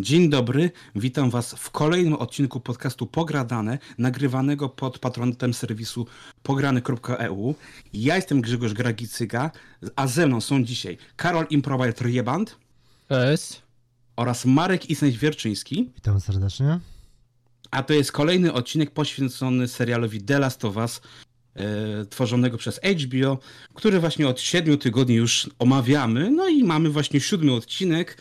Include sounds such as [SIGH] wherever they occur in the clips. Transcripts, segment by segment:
Dzień dobry, witam Was w kolejnym odcinku podcastu Pogradane, nagrywanego pod patronatem serwisu pograny.eu. Ja jestem Grzegorz Gragicyga, a ze mną są dzisiaj Karol Improviser Jeband Cześć. oraz Marek Iseń-Wierczyński. Witam serdecznie. A to jest kolejny odcinek poświęcony serialowi The Last of Us, e, tworzonego przez HBO, który właśnie od siedmiu tygodni już omawiamy. No i mamy właśnie siódmy odcinek,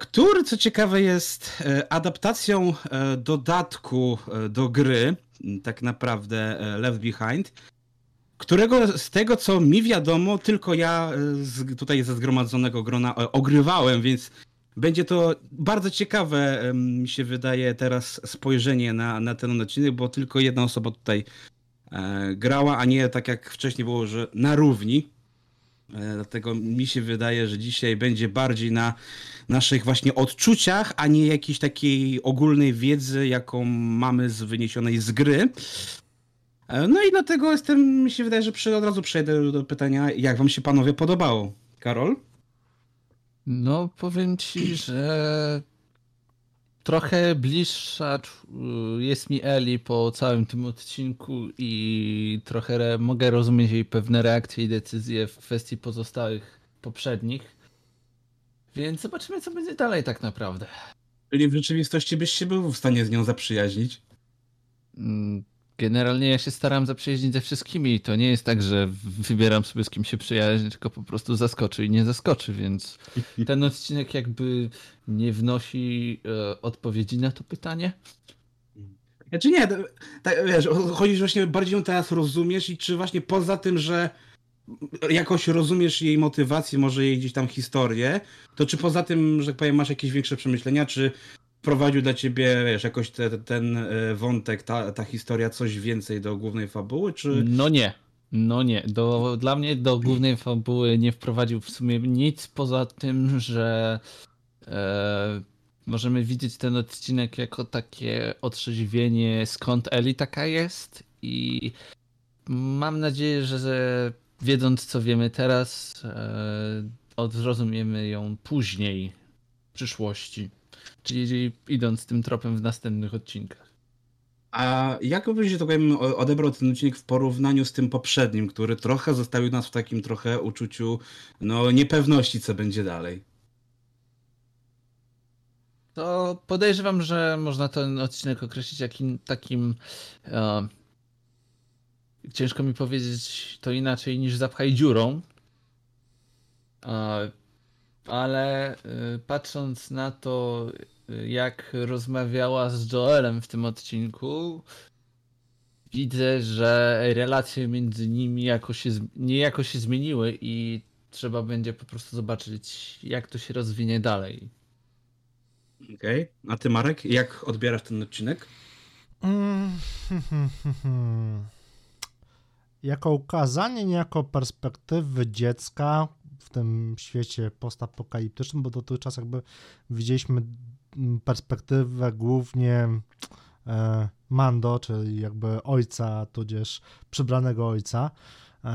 który co ciekawe jest e, adaptacją e, dodatku e, do gry, tak naprawdę e, Left Behind, którego z tego co mi wiadomo, tylko ja e, tutaj ze zgromadzonego grona e, ogrywałem, więc będzie to bardzo ciekawe, mi się wydaje, teraz spojrzenie na, na ten odcinek, bo tylko jedna osoba tutaj e, grała, a nie tak jak wcześniej było, że na równi. E, dlatego mi się wydaje, że dzisiaj będzie bardziej na naszych właśnie odczuciach, a nie jakiejś takiej ogólnej wiedzy, jaką mamy z wyniesionej z gry. E, no i dlatego jestem, mi się wydaje, że przy, od razu przejdę do, do pytania, jak wam się panowie podobało? Karol? No, powiem ci, że trochę bliższa czu- jest mi Eli po całym tym odcinku i trochę mogę rozumieć jej pewne reakcje i decyzje w kwestii pozostałych poprzednich. Więc zobaczymy, co będzie dalej tak naprawdę. Czyli w rzeczywistości byś się był w stanie z nią zaprzyjaźnić. Mm, Generalnie ja się staram zaprzyjaźnić ze wszystkimi i to nie jest tak, że wybieram sobie z kim się przyjaźnić, tylko po prostu zaskoczy i nie zaskoczy, więc [LAUGHS] ten odcinek jakby nie wnosi e, odpowiedzi na to pytanie. Znaczy nie, tak, wiesz, chodzi, że właśnie bardziej ją teraz rozumiesz i czy właśnie poza tym, że jakoś rozumiesz jej motywację, może jej gdzieś tam historię, to czy poza tym, że tak powiem, masz jakieś większe przemyślenia, czy wprowadził dla ciebie, wiesz, jakoś te, ten e, wątek, ta, ta historia coś więcej do głównej fabuły, czy... No nie. No nie. Do, dla mnie do głównej fabuły nie wprowadził w sumie nic poza tym, że e, możemy widzieć ten odcinek jako takie otrzeźwienie skąd Eli taka jest i mam nadzieję, że, wiedząc co wiemy teraz e, ją później w przyszłości. Czyli idąc tym tropem w następnych odcinkach. A jak byś, że tak powiem, odebrał ten odcinek w porównaniu z tym poprzednim, który trochę zostawił nas w takim trochę uczuciu, no, niepewności, co będzie dalej? To podejrzewam, że można ten odcinek określić jakim takim. E, ciężko mi powiedzieć to inaczej niż zapchaj dziurą. E, ale e, patrząc na to, e, jak rozmawiała z Joelem w tym odcinku, widzę, że relacje między nimi jako się, niejako się zmieniły i trzeba będzie po prostu zobaczyć, jak to się rozwinie dalej. Okej. A ty, Marek, jak odbierasz ten odcinek? Mm, hmm, hmm, hmm, hmm. Jako ukazanie niejako perspektywy dziecka w tym świecie postapokaliptycznym, bo dotychczas jakby widzieliśmy mm, perspektywę głównie e, Mando, czyli jakby ojca, tudzież przybranego ojca, e,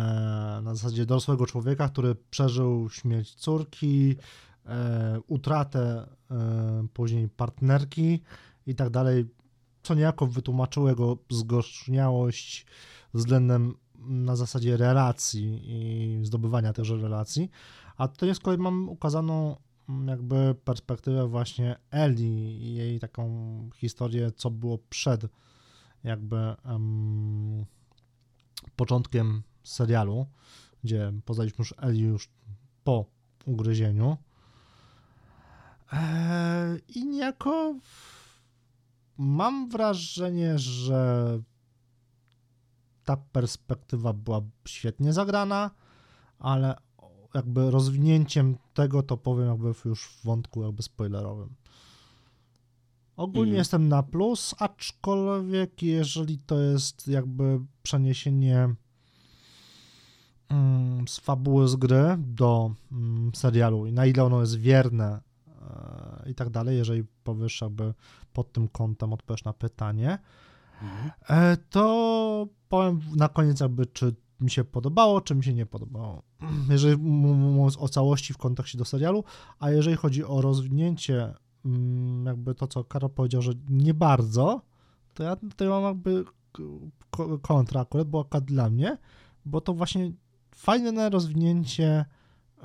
na zasadzie dorosłego człowieka, który przeżył śmierć córki, e, utratę później partnerki i tak dalej, co niejako wytłumaczyło jego zgorzniałość względem na zasadzie relacji i zdobywania tychże relacji. A tutaj z kolei mam ukazaną mm, jakby perspektywę właśnie Eli i jej taką historię, co było przed jakby em, początkiem serialu, gdzie poznaliśmy już Eli już po ugryzieniu. Eee, I niejako mam wrażenie, że ta perspektywa była świetnie zagrana, ale jakby rozwinięciem tego to powiem jakby już w wątku jakby spoilerowym. Ogólnie Mhm. jestem na plus, aczkolwiek jeżeli to jest jakby przeniesienie mm, z fabuły z gry do mm, serialu i na ile ono jest wierne e, i tak dalej, jeżeli powiesz jakby pod tym kątem odpowiesz na pytanie, e, to powiem na koniec jakby, czy mi się podobało, czy mi się nie podobało. Jeżeli mówiąc o całości w kontekście do serialu, a jeżeli chodzi o rozwinięcie mm, jakby to, co Karol powiedział, że nie bardzo, to ja tutaj mam jakby kontra akurat, bo akurat dla mnie, bo to właśnie fajne rozwinięcie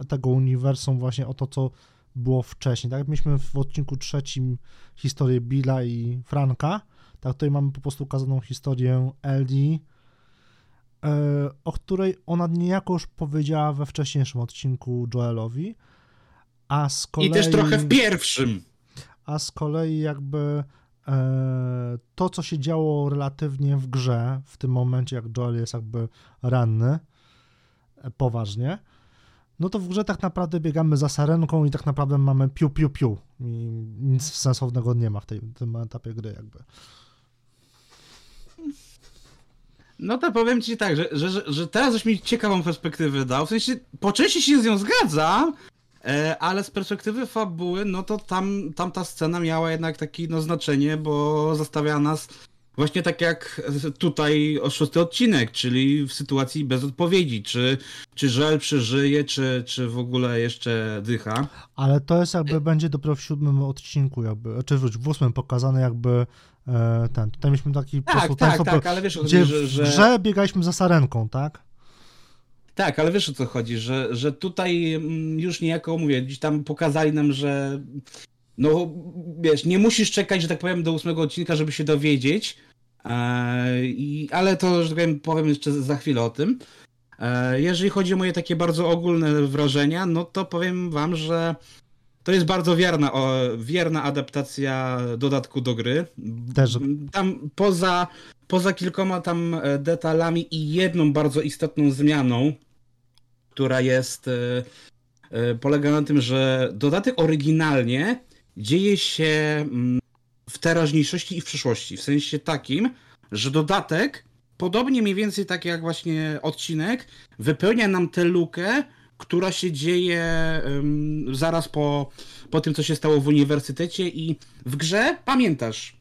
tego uniwersum właśnie o to, co było wcześniej. Tak jak mieliśmy w odcinku trzecim historię Billa i Franka, tak tutaj mamy po prostu ukazaną historię Ellie, e, o której ona niejako już powiedziała we wcześniejszym odcinku Joelowi, a z kolei... I też trochę w pierwszym. A z kolei jakby e, to, co się działo relatywnie w grze, w tym momencie, jak Joel jest jakby ranny, e, poważnie, no to w grze tak naprawdę biegamy za sarenką i tak naprawdę mamy piu, piu, piu. I nic sensownego nie ma w, tej, w tym etapie gry jakby. No to powiem ci tak, że, że, że, teraz żeś mi ciekawą perspektywę dał. W sensie po części się z nią zgadzam, e, ale z perspektywy fabuły, no to tam, tam ta scena miała jednak takie no, znaczenie, bo zostawia nas właśnie tak jak tutaj o szósty odcinek, czyli w sytuacji bez odpowiedzi, czy, czy żel przeżyje, czy, czy w ogóle jeszcze dycha. Ale to jest jakby będzie dopiero w siódmym odcinku, jakby, czy w ósmym pokazane jakby ten, tutaj mieliśmy taki tak, po tak, tak, ale wiesz, gdzie chodzi, że, w grze biegaliśmy za sarenką, tak? Tak, ale wiesz o co chodzi, że, że tutaj mm, już niejako mówię, gdzieś tam pokazali nam, że no wiesz, nie musisz czekać, że tak powiem, do ósmego odcinka, żeby się dowiedzieć, e, i, ale to, że tak powiem, powiem jeszcze za chwilę o tym. E, jeżeli chodzi o moje takie bardzo ogólne wrażenia, no to powiem wam, że to jest bardzo wierna, o, wierna adaptacja dodatku do gry. Też. Tam poza, poza kilkoma tam e, detalami i jedną bardzo istotną zmianą, która jest e, e, polega na tym, że dodatek oryginalnie dzieje się mm, w teraźniejszości i w przyszłości. W sensie takim, że dodatek, podobnie mniej więcej tak jak właśnie odcinek, wypełnia nam tę lukę, która się dzieje zaraz po, po tym, co się stało w uniwersytecie i w grze, pamiętasz,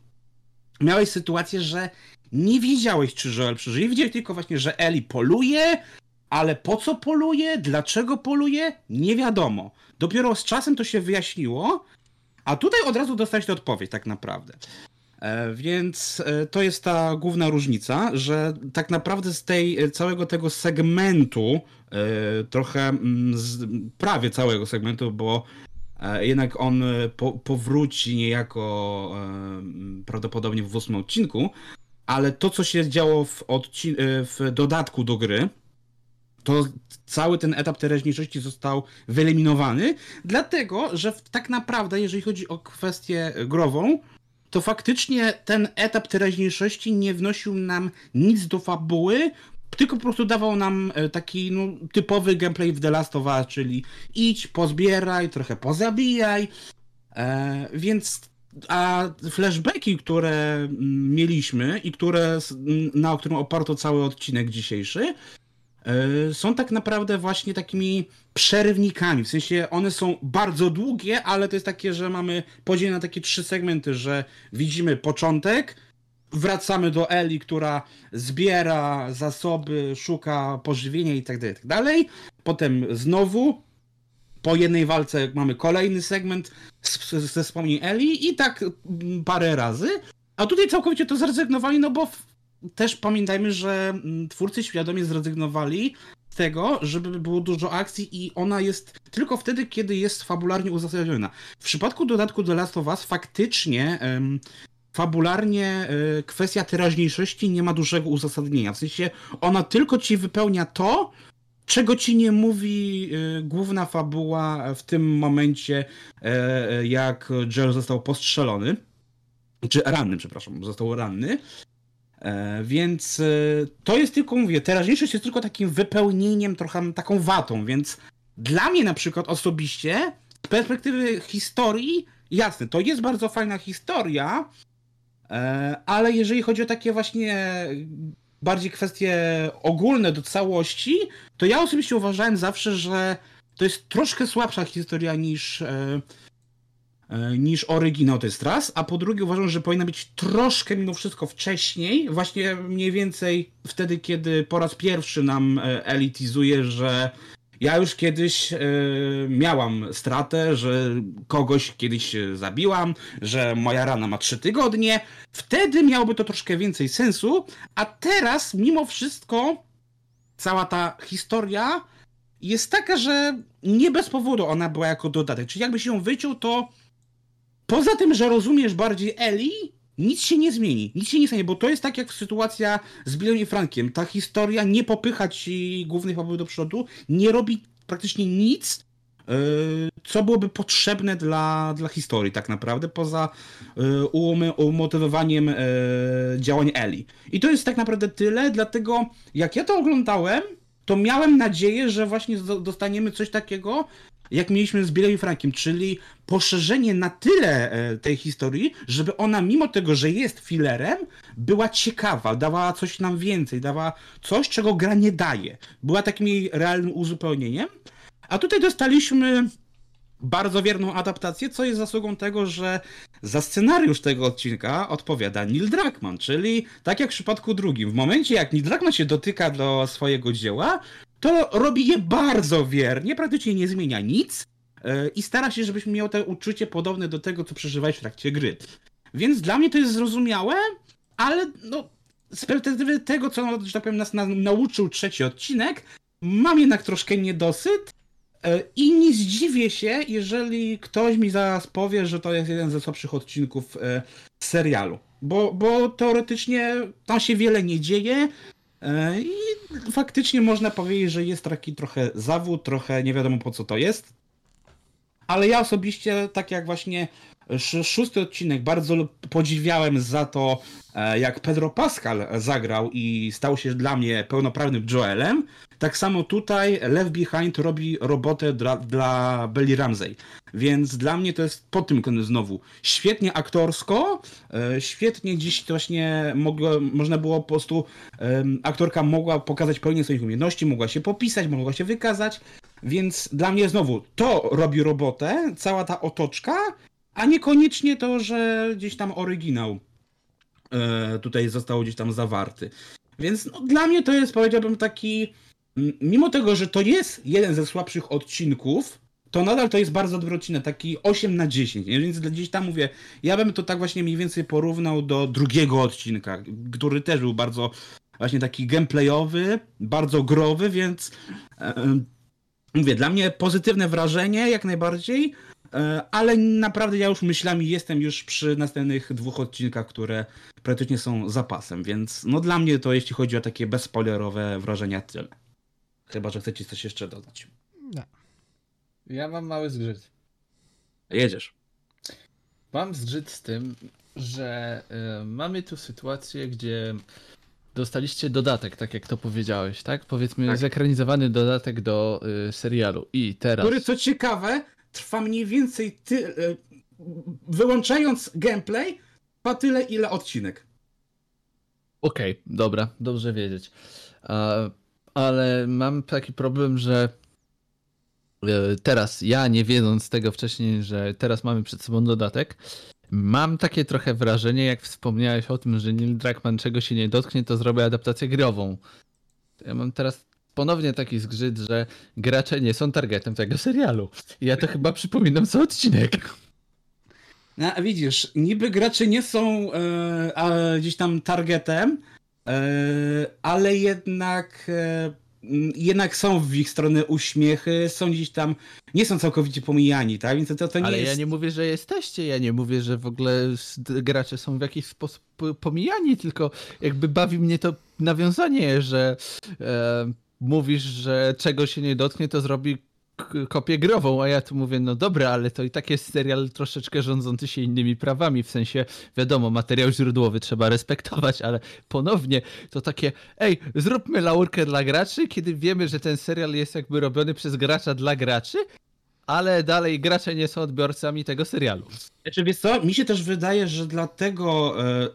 miałeś sytuację, że nie wiedziałeś, czy Joel przeżyje, widziałeś tylko właśnie, że Eli poluje, ale po co poluje, dlaczego poluje, nie wiadomo. Dopiero z czasem to się wyjaśniło, a tutaj od razu dostałeś odpowiedź tak naprawdę. E, więc e, to jest ta główna różnica, że tak naprawdę z tej e, całego tego segmentu, trochę mm, z, prawie całego segmentu, bo jednak on po, powróci niejako prawdopodobnie w ósmym odcinku, ale to, co się działo w, w dodatku do gry, to cały ten etap teraźniejszości został wyeliminowany, dlatego, że tak naprawdę, jeżeli chodzi o kwestię grową, to faktycznie ten etap teraźniejszości nie wnosił nam nic do fabuły, tylko po prostu dawał nam e, taki no, typowy gameplay w The Last of Us, czyli idź, pozbieraj, trochę pozabijaj. E, więc a flashbacki, które mm, mieliśmy i które, na którym oparto cały odcinek dzisiejszy, są tak naprawdę właśnie takimi przerywnikami. W sensie one są bardzo długie, ale to jest takie, że mamy podział na takie trzy segmenty, że widzimy początek, wracamy do Eli, która zbiera zasoby, szuka pożywienia i tak dalej, tak dalej. Potem znowu po jednej walce mamy kolejny segment ze wspomnień Eli i tak parę razy. A tutaj całkowicie to zrezygnowali, no bo też pamiętajmy, że mm, twórcy świadomie zrezygnowali z tego, żeby było dużo akcji i ona jest tylko wtedy, kiedy jest fabularnie uzasadniona. W przypadku dodatku The Last of Us faktycznie um, fabularnie y, kwestia teraźniejszości nie ma dużego uzasadnienia. W sensie ona tylko ci wypełnia to, czego ci nie mówi y, główna fabuła w tym momencie, y, jak Joel został postrzelony. Czy ranny, przepraszam, został ranny. E, więc e, to jest tylko, mówię, teraźniejszość jest tylko takim wypełnieniem, trochę taką watą, więc dla mnie na przykład osobiście, z perspektywy historii, jasne, to jest bardzo fajna historia, e, ale jeżeli chodzi o takie właśnie bardziej kwestie ogólne do całości, to ja osobiście uważałem zawsze, że to jest troszkę słabsza historia niż niż oryginał, to jest raz, a po drugie uważam, że powinna być troszkę mimo wszystko wcześniej, właśnie mniej więcej wtedy, kiedy po raz pierwszy nam e, elitizuje, że Ja już kiedyś e, miałam stratę, że kogoś kiedyś zabiłam, że moja rana ma trzy tygodnie. Wtedy miałoby to troszkę więcej sensu, a teraz mimo wszystko cała ta historia jest taka, że nie bez powodu ona była jako dodatek. Czyli jakbyś ją wyciął, to poza tym, że rozumiesz bardziej Eli, nic się nie zmieni, nic się nie stanie, bo to jest tak jak sytuacja z Billem i Frankiem. Ta historia nie popycha ci głównych fabuł do przodu, nie robi praktycznie nic, yy, co byłoby potrzebne dla, dla historii tak naprawdę, poza yy, umotywowaniem yy, działań Eli. I to jest tak naprawdę tyle, dlatego jak ja to oglądałem, to miałem nadzieję, że właśnie dostaniemy coś takiego, jak mieliśmy z Billem i Frankiem, czyli poszerzenie na tyle e, tej historii, żeby ona, mimo tego, że jest filerem, była ciekawa, dawała coś nam więcej, dawała coś, czego gra nie daje. Była takim jej realnym uzupełnieniem. A tutaj dostaliśmy bardzo wierną adaptację, co jest zasługą tego, że za scenariusz tego odcinka odpowiada Neil Druckmann, czyli tak jak w przypadku drugim. W momencie, jak Neil Druckmann się dotyka do swojego dzieła, to robi je bardzo wiernie, praktycznie nie zmienia nic e, i stara się, żebyś miał to uczucie podobne do tego, co przeżywałeś w trakcie gry. Więc dla mnie to jest zrozumiałe, ale no, z perspektywy tego, co, że tak powiem, nas na, nauczył trzeci odcinek, mam jednak troszkę niedosyt i nie zdziwię się, jeżeli ktoś mi zaraz powie, że to jest jeden ze słabszych odcinków e, serialu. Bo, bo teoretycznie tam się wiele nie dzieje, E, I faktycznie można powiedzieć, że jest taki trochę zawód, trochę nie wiadomo po co to jest. Ale ja osobiście, tak jak właśnie szósty odcinek, bardzo podziwiałem za to, e, jak Pedro Pascal zagrał i stał się dla mnie pełnoprawnym Joelem. Tak samo tutaj Left Behind robi robotę dla, dla Belly Ramsey. Więc dla mnie to jest po tym kątem znowu świetnie aktorsko, e, świetnie dziś właśnie mogło, można było po prostu, aktorka mogła pokazać pełnię swoich umiejętności, mogła się popisać, mogła się wykazać, więc dla mnie znowu to robi robotę, cała ta otoczka, a niekoniecznie to, że gdzieś tam oryginał e, tutaj został gdzieś tam zawarty. Więc no, dla mnie to jest, powiedziałbym, taki, mimo tego, że to jest jeden ze słabszych odcinków, to nadal to jest bardzo dobry odcinek, taki 8 na 10, więc gdzieś tam mówię, ja bym to tak właśnie mniej więcej porównał do drugiego odcinka, który też był bardzo właśnie taki gameplayowy, bardzo growy, więc e, mówię, dla mnie pozytywne wrażenie jak najbardziej, ale naprawdę ja już myślami jestem już przy następnych dwóch odcinkach, które praktycznie są zapasem, więc no dla mnie to jeśli chodzi o takie bezspoilerowe wrażenia tyle. Chyba, że chcecie coś jeszcze dodać. Nie. Ja mam mały zgrzyt. Jedziesz. Mam zgrzyt z tym, że y, mamy tu sytuację, gdzie dostaliście dodatek, tak jak to powiedziałeś, tak? Powiedzmy, tak. zekranizowany dodatek do y, serialu. I teraz. Który, co ciekawe, trwa mniej więcej ty, y, wyłączając gameplay, trwa tyle, ile odcinek. Okej, okay, dobra, dobrze wiedzieć. ale mam taki problem, że E, teraz ja, nie wiedząc tego wcześniej, że teraz mamy przed sobą dodatek, mam takie trochę wrażenie, jak wspomniałeś o tym, że Neil Druckmann czego się nie dotknie, to zrobi adaptację grową. Ja mam teraz ponownie taki zgrzyt, że gracze nie są targetem tego serialu. Ja to chyba przypominam co odcinek. No, widzisz, niby gracze nie są e, gdzieś tam targetem, e, ale jednak e, jednak są w ich stronę uśmiechy, są gdzieś tam, nie są całkowicie pomijani, tak? Więc to, to nie Ale jest... ja nie mówię, że jesteście, ja nie mówię, że w ogóle gracze są w jakiś sposób pomijani, tylko jakby bawi mnie to nawiązanie, że e, mówisz, że czego się nie dotknie, to zrobi kopię grową, a ja tu mówię, no dobra, ale to i tak jest serial troszeczkę rządzący się innymi prawami, w sensie, wiadomo, materiał źródłowy trzeba respektować, ale ponownie to takie, ej, zróbmy laurkę dla graczy, kiedy wiemy, że ten serial jest jakby robiony przez gracza dla graczy, ale dalej gracze nie są odbiorcami tego serialu. Znaczy, wiesz co, mi się też wydaje, że dlatego e,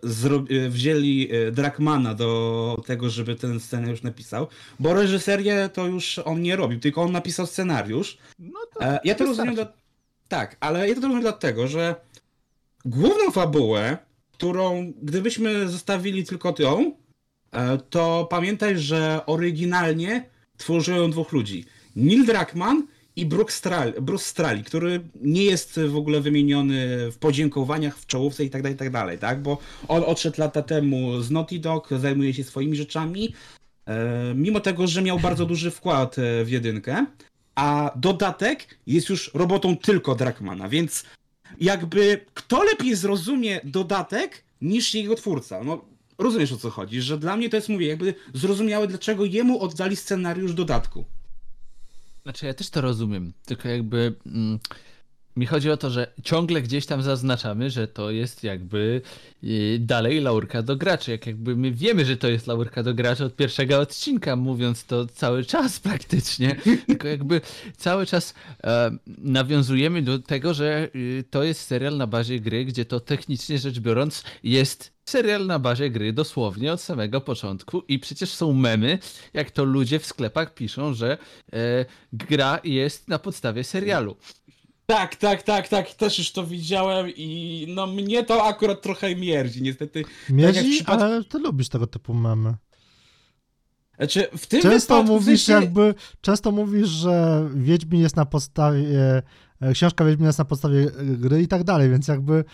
e, wzięli e, Drakmana do tego, żeby ten scenariusz napisał, bo reżyserię to już on nie robił, tylko on napisał scenariusz. No to e, ja to rozumiem, dla... tak, ale ja to rozumiem dlatego, że główną fabułę, którą gdybyśmy zostawili tylko tą, e, to pamiętaj, że oryginalnie tworzyłem dwóch ludzi. Neil Druckmann i Strali, Bruce Strali, który nie jest w ogóle wymieniony w podziękowaniach, w czołówce i tak dalej, tak dalej, tak? Bo on odszedł lata temu z Naughty Dog, zajmuje się swoimi rzeczami, e, mimo tego, że miał bardzo duży wkład e, w jedynkę, a dodatek jest już robotą tylko Druckmana, więc jakby kto lepiej zrozumie dodatek niż jego twórca? No, rozumiesz o co chodzi, że dla mnie to jest, mówię, jakby zrozumiałe, dlaczego jemu oddali scenariusz dodatku. Znaczy ja też to rozumiem, tylko jakby mm, mi chodzi o to, że ciągle gdzieś tam zaznaczamy, że to jest jakby y, dalej laurka do graczy. Jak jakby my wiemy, że to jest laurka do graczy od pierwszego odcinka, mówiąc to cały czas [LAUGHS] praktycznie. Tylko jakby cały czas e, nawiązujemy do tego, że y, to jest serial na bazie gry, gdzie to technicznie rzecz biorąc jest serial na bazie gry dosłownie od samego początku i przecież są memy, jak to ludzie w sklepach piszą, że e, gra jest na podstawie serialu. Tak, tak, tak, tak, też już to widziałem i no mnie to akurat trochę mierdzi, niestety. Tak w przypadku- ale ty lubisz tego typu memy. Znaczy, w tym Często wypadku, mówisz sensie- jakby, często mówisz, że Wiedźmin jest na podstawie, e, książka Wiedźmin jest na podstawie e, gry i tak dalej, więc jakby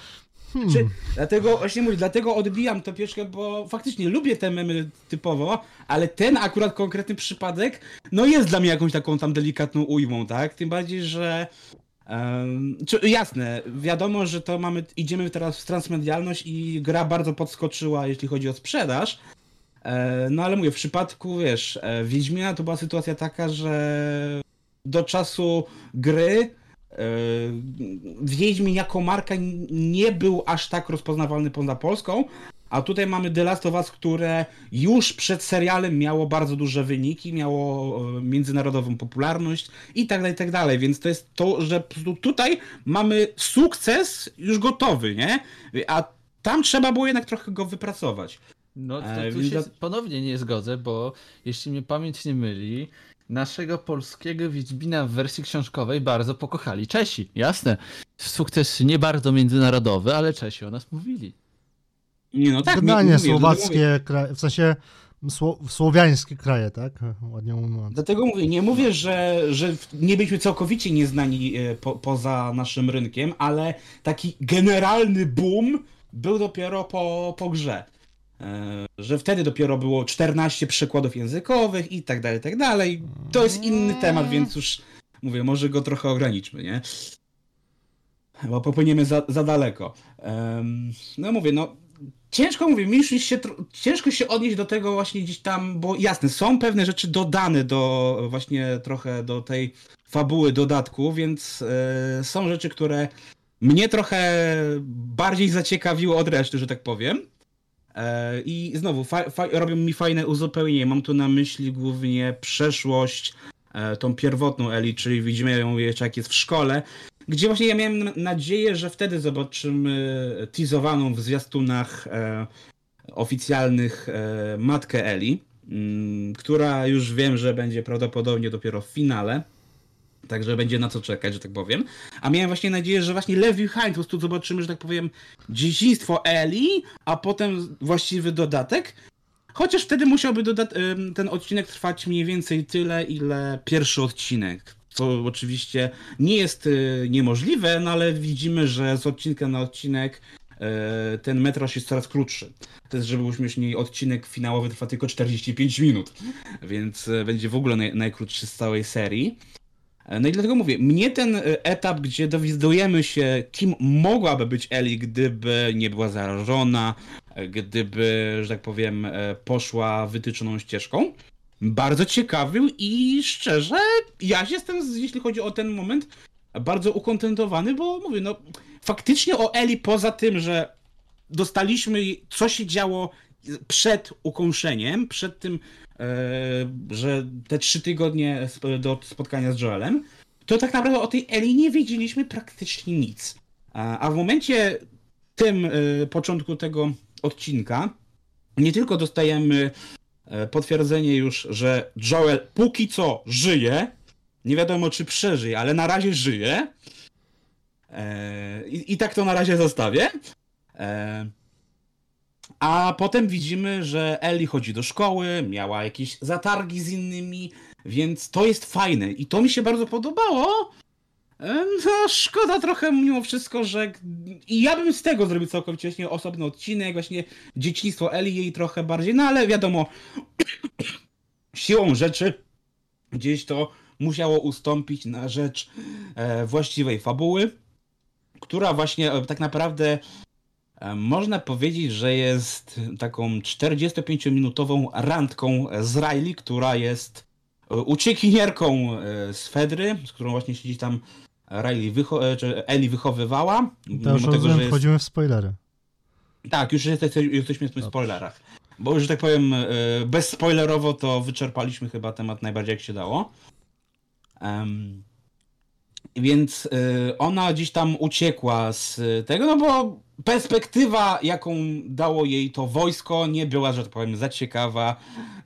hmm, Czy, dlatego właśnie mówię, dlatego odbijam to pieszkę, bo faktycznie lubię te memy typowo, ale ten akurat konkretny przypadek, no jest dla mnie jakąś taką tam delikatną ujmą, tak? Tym bardziej, że jasne, wiadomo, że to mamy, idziemy teraz w transmedialność i gra bardzo podskoczyła, jeśli chodzi o sprzedaż. E, no ale mówię, w przypadku, wiesz, e, Wiedźmina to była sytuacja taka, że do czasu gry e, Wiedźmin jako marka nie był aż tak rozpoznawalny poza Polską, a tutaj mamy The Last of Us, które już przed serialem miało bardzo duże wyniki, miało e, międzynarodową popularność i tak dalej, i tak dalej, więc to jest to, że tutaj mamy sukces już gotowy, nie? A tam trzeba było jednak trochę go wypracować. No to E, tu więc się ponownie nie zgodzę, bo jeśli mnie pamięć nie myli, naszego polskiego Wiedźmina w wersji książkowej bardzo pokochali Czesi. Jasne, sukces nie bardzo międzynarodowy, ale Czesi o nas mówili. Nie, no tak, mówię- słowackie kraje, w sensie sło, słowiańskie kraje, tak? Ładnie mówiąc. Dlatego mówię, nie mówię, że, że nie byliśmy całkowicie nieznani e, po, poza naszym rynkiem, ale taki generalny boom był dopiero po, po grze. E, Że wtedy dopiero było 14 przykładów językowych i tak dalej, i tak dalej. To jest inny temat, więc już mówię, może go trochę ograniczmy, nie? Bo popłyniemy za, za daleko. No mówię, no ciężko mówię, mi się, ciężko się odnieść do tego właśnie gdzieś tam, bo jasne, są pewne rzeczy dodane do właśnie trochę do tej fabuły dodatku, więc e, są rzeczy, które mnie trochę bardziej zaciekawiły od reszty, że tak powiem. E, I znowu, robią mi fajne uzupełnienie. Mam tu na myśli głównie przeszłość, e, tą pierwotną Eli, czyli widzimy ją jeszcze jak jest w szkole, gdzie właśnie ja miałem nadzieję, że wtedy zobaczymy teasowaną w zwiastunach e, oficjalnych e, matkę Eli, mm, która już wiem, że będzie prawdopodobnie dopiero w finale. Także będzie na co czekać, że tak powiem. A miałem właśnie nadzieję, że właśnie Leave Behind, po prostu zobaczymy, że tak powiem, dzieciństwo Eli, a potem właściwy dodatek. Chociaż wtedy musiałby ten odcinek trwać mniej więcej tyle, ile pierwszy odcinek. Co oczywiście nie jest y, niemożliwe, no ale widzimy, że z odcinka na odcinek y, ten metraż jest coraz krótszy. To jest, żeby było śmieszniej, odcinek finałowy trwa tylko 45 minut, więc y, będzie w ogóle naj- najkrótszy z całej serii. No i dlatego mówię, mnie ten etap, gdzie dowiadujemy się, kim mogłaby być Eli, gdyby nie była zarażona, e, gdyby, że tak powiem, e, poszła wytyczoną ścieżką, bardzo ciekawił i szczerze, ja się jestem, jeśli chodzi o ten moment, bardzo ukontentowany, bo mówię, no faktycznie o Eli poza tym, że dostaliśmy, co się działo przed ukąszeniem, przed tym, e, że te trzy tygodnie do spotkania z Joelem, to tak naprawdę o tej Eli nie wiedzieliśmy praktycznie nic. A, w momencie tym, e, początku tego odcinka, nie tylko dostajemy potwierdzenie już, że Joel póki co żyje, nie wiadomo czy przeżyje, ale na razie żyje. E, I, I tak to na razie zostawię. E, a potem widzimy, że Ellie chodzi do szkoły, miała jakieś zatargi z innymi Więc to jest fajne i to mi się bardzo podobało. No, szkoda trochę mimo wszystko, że. I ja bym z tego zrobił całkowicie właśnie osobny odcinek, właśnie dzieciństwo Eli jej trochę bardziej, no ale wiadomo, [COUGHS] siłą rzeczy gdzieś to musiało ustąpić na rzecz e, właściwej fabuły, która właśnie e, tak naprawdę e, można powiedzieć, że jest taką 45-minutową randką z Riley, która jest e, uciekinierką e, z Fedry, z którą właśnie siedzi tam Riley wycho- czy Eli wychowywała. To już tego, że jest... wchodzimy w spoilery. Tak, już jesteśmy w spoilerach. Bo już, że tak powiem, bezspoilerowo to wyczerpaliśmy chyba temat najbardziej jak się dało. Um, więc y, ona gdzieś tam uciekła z tego, no bo perspektywa, jaką dało jej to wojsko, nie była, że tak powiem, za ciekawa.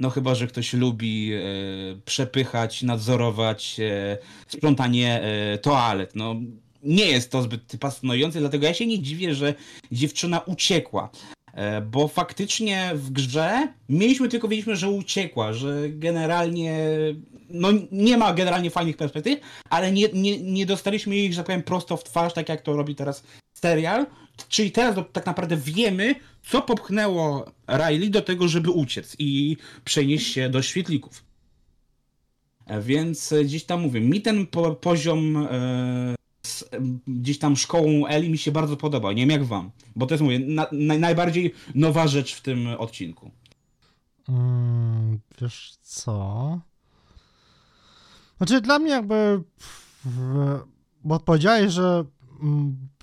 No chyba, że ktoś lubi y, przepychać, nadzorować y, sprzątanie y, toalet. No nie jest to zbyt fascynujące, dlatego ja się nie dziwię, że dziewczyna uciekła. E, bo faktycznie w grze mieliśmy tylko, wiedzieliśmy, że uciekła, że generalnie, no nie ma generalnie fajnych perspektyw, ale nie, nie, nie dostaliśmy jej, że tak powiem, prosto w twarz, tak jak to robi teraz serial. Czyli teraz tak naprawdę wiemy, co popchnęło Riley do tego, żeby uciec i przenieść się do świetlików. Więc gdzieś tam mówię, mi ten po, poziom e, z gdzieś tam szkołą Eli mi się bardzo podoba. Nie wiem jak wam, bo to jest mówię, na, na, najbardziej nowa rzecz w tym odcinku. Mm, wiesz co? Znaczy dla mnie jakby bo powiedziałeś, że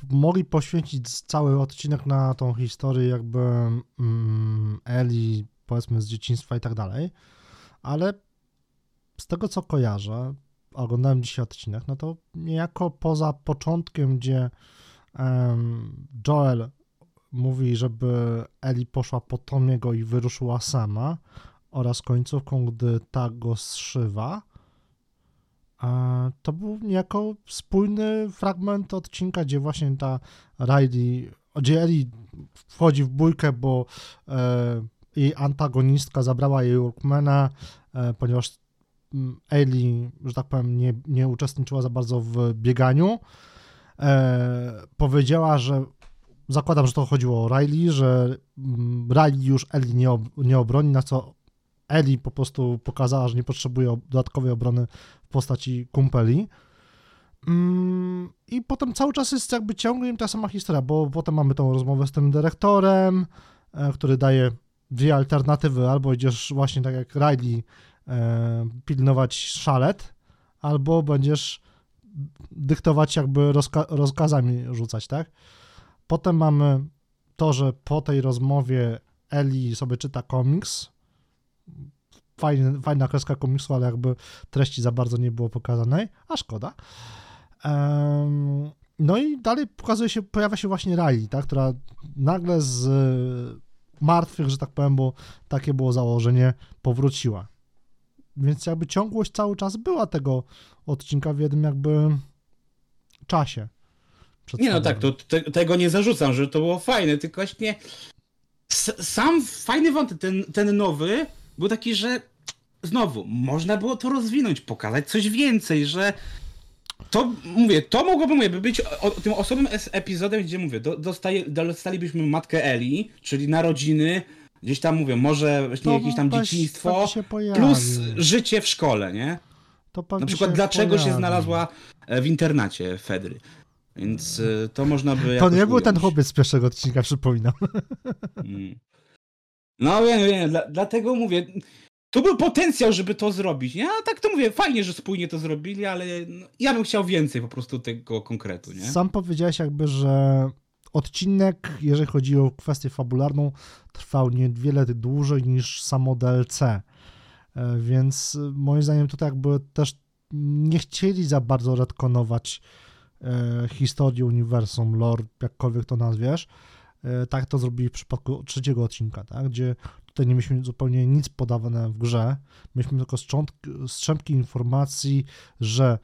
mogli poświęcić cały odcinek na tą historię jakby mm, Eli, powiedzmy z dzieciństwa i tak dalej, ale z tego co kojarzę, oglądałem dzisiaj odcinek, no to niejako poza początkiem, gdzie Joel mówi, żeby Eli poszła po Tomiego i wyruszyła sama, oraz końcówką, gdy ta go zszywa, to był niejako spójny fragment odcinka, gdzie właśnie ta Riley, gdzie Eli wchodzi w bójkę, bo e, jej antagonistka zabrała jej Walkmana, e, ponieważ Eli, że tak powiem, nie, nie uczestniczyła za bardzo w bieganiu. E, powiedziała, że zakładam, że to chodziło o Riley, że mm, Riley już Eli nie, ob, nie obroni, na co Eli po prostu pokazała, że nie potrzebuje dodatkowej obrony w postaci kumpeli. Mm, I potem cały czas jest jakby ciągle ta sama historia, bo potem mamy tą rozmowę z tym dyrektorem, e, który daje dwie alternatywy, albo idziesz właśnie tak jak Riley E, pilnować szalet, albo będziesz dyktować jakby rozka rozkazami rzucać, tak? Potem mamy to, że po tej rozmowie Eli sobie czyta komiks. Fajny, fajna kreska komiksu, ale jakby treści za bardzo nie było pokazanej, a szkoda. Um, no i dalej pokazuje się, pojawia się właśnie Riley, tak, która nagle z martwych, że tak powiem, bo takie było założenie, powróciła. Więc jakby ciągłość cały czas była tego odcinka w jednym jakby czasie. Nie no tak, to te, tego nie zarzucam, że to było fajne, tylko właśnie sam fajny wątek, ten, ten nowy, był taki, że znowu, można było to rozwinąć, pokazać coś więcej, że to, mówię, to mogłoby mówię, być o, tym osobnym epizodem, gdzie mówię, do, dostaje, dostalibyśmy matkę Eli, czyli narodziny, Gdzieś tam mówię, może właśnie jakieś tam dzieciństwo, plus życie w szkole, nie? Na przykład dlaczego pojawi. się znalazła e, w internacie Fedry. Więc e, to można by. To nie był ten chłopiec z pierwszego odcinka, przypominam. Mm. No wiem, wiem, dla, dlatego mówię. Tu był potencjał, żeby to zrobić. Ja tak to mówię, fajnie, że spójnie to zrobili, ale no, ja bym chciał więcej po prostu tego konkretu, nie? Sam powiedziałeś jakby, że odcinek, jeżeli chodzi o kwestię fabularną, trwał niewiele dłużej niż samo DLC. E, więc moim zdaniem tutaj jakby też nie chcieli za bardzo retkonować e, historii uniwersum, lore, jakkolwiek to nazwiesz. E, tak to zrobili w przypadku trzeciego odcinka, tak? gdzie tutaj nie mieliśmy zupełnie nic podawane w grze. Mieliśmy tylko strzępki informacji, że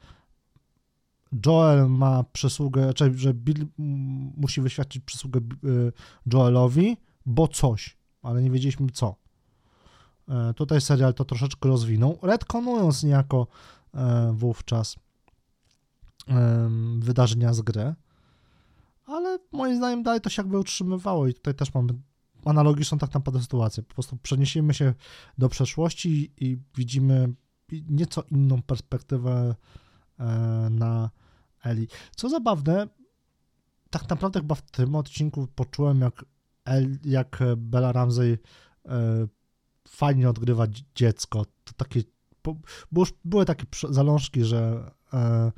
Joel ma przysługę, czyli że Bill musi wyświadczyć przysługę y, Joelowi, bo coś, ale nie wiedzieliśmy co. E, tutaj serial to troszeczkę rozwinął, retkonując niejako e, wówczas wydarzenia z gry, ale moim zdaniem dalej to się jakby utrzymywało i tutaj też mamy analogiczną tak naprawdę sytuację. Po prostu przeniesiemy się do przeszłości i widzimy nieco inną perspektywę e, na Eli. Co zabawne, tak naprawdę chyba w tym odcinku poczułem, jak, El, jak Bella Ramsey fajnie odgrywa dziecko. To takie, bo już były takie zalążki, że e,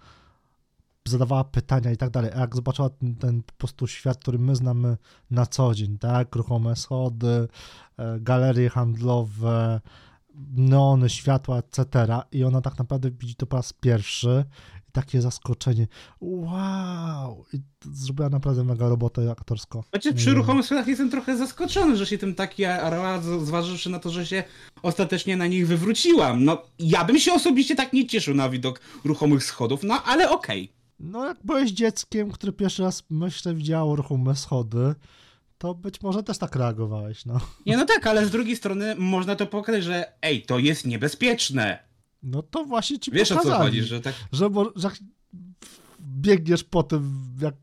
zadawała pytania i tak dalej. A jak zobaczyła ten, ten, po prostu świat, który my znamy na co dzień, tak? Ruchome schody, e, galerie handlowe, neony, światła, etc. I ona tak naprawdę widzi to po raz pierwszy takie zaskoczenie. Wow! I zrobiła naprawdę mega robotę aktorsko. Znaczy, przy ruchomych schodach jestem trochę zaskoczony, że się tym taki rad, zważywszy na to, że się ostatecznie na nich wywróciłam. No, ja bym się osobiście tak nie cieszył na widok ruchomych schodów, no ale okej. Okay. No, jak byłeś dzieckiem, który pierwszy raz, myślę, widziało ruchome schody, to być może też tak reagowałeś, no. Nie, no tak, ale z drugiej strony można to pokazać, że ej, to jest niebezpieczne. No to właśnie ci Wiesz pokazali, o co chodzi, że tak... Że, że biegniesz po tym jak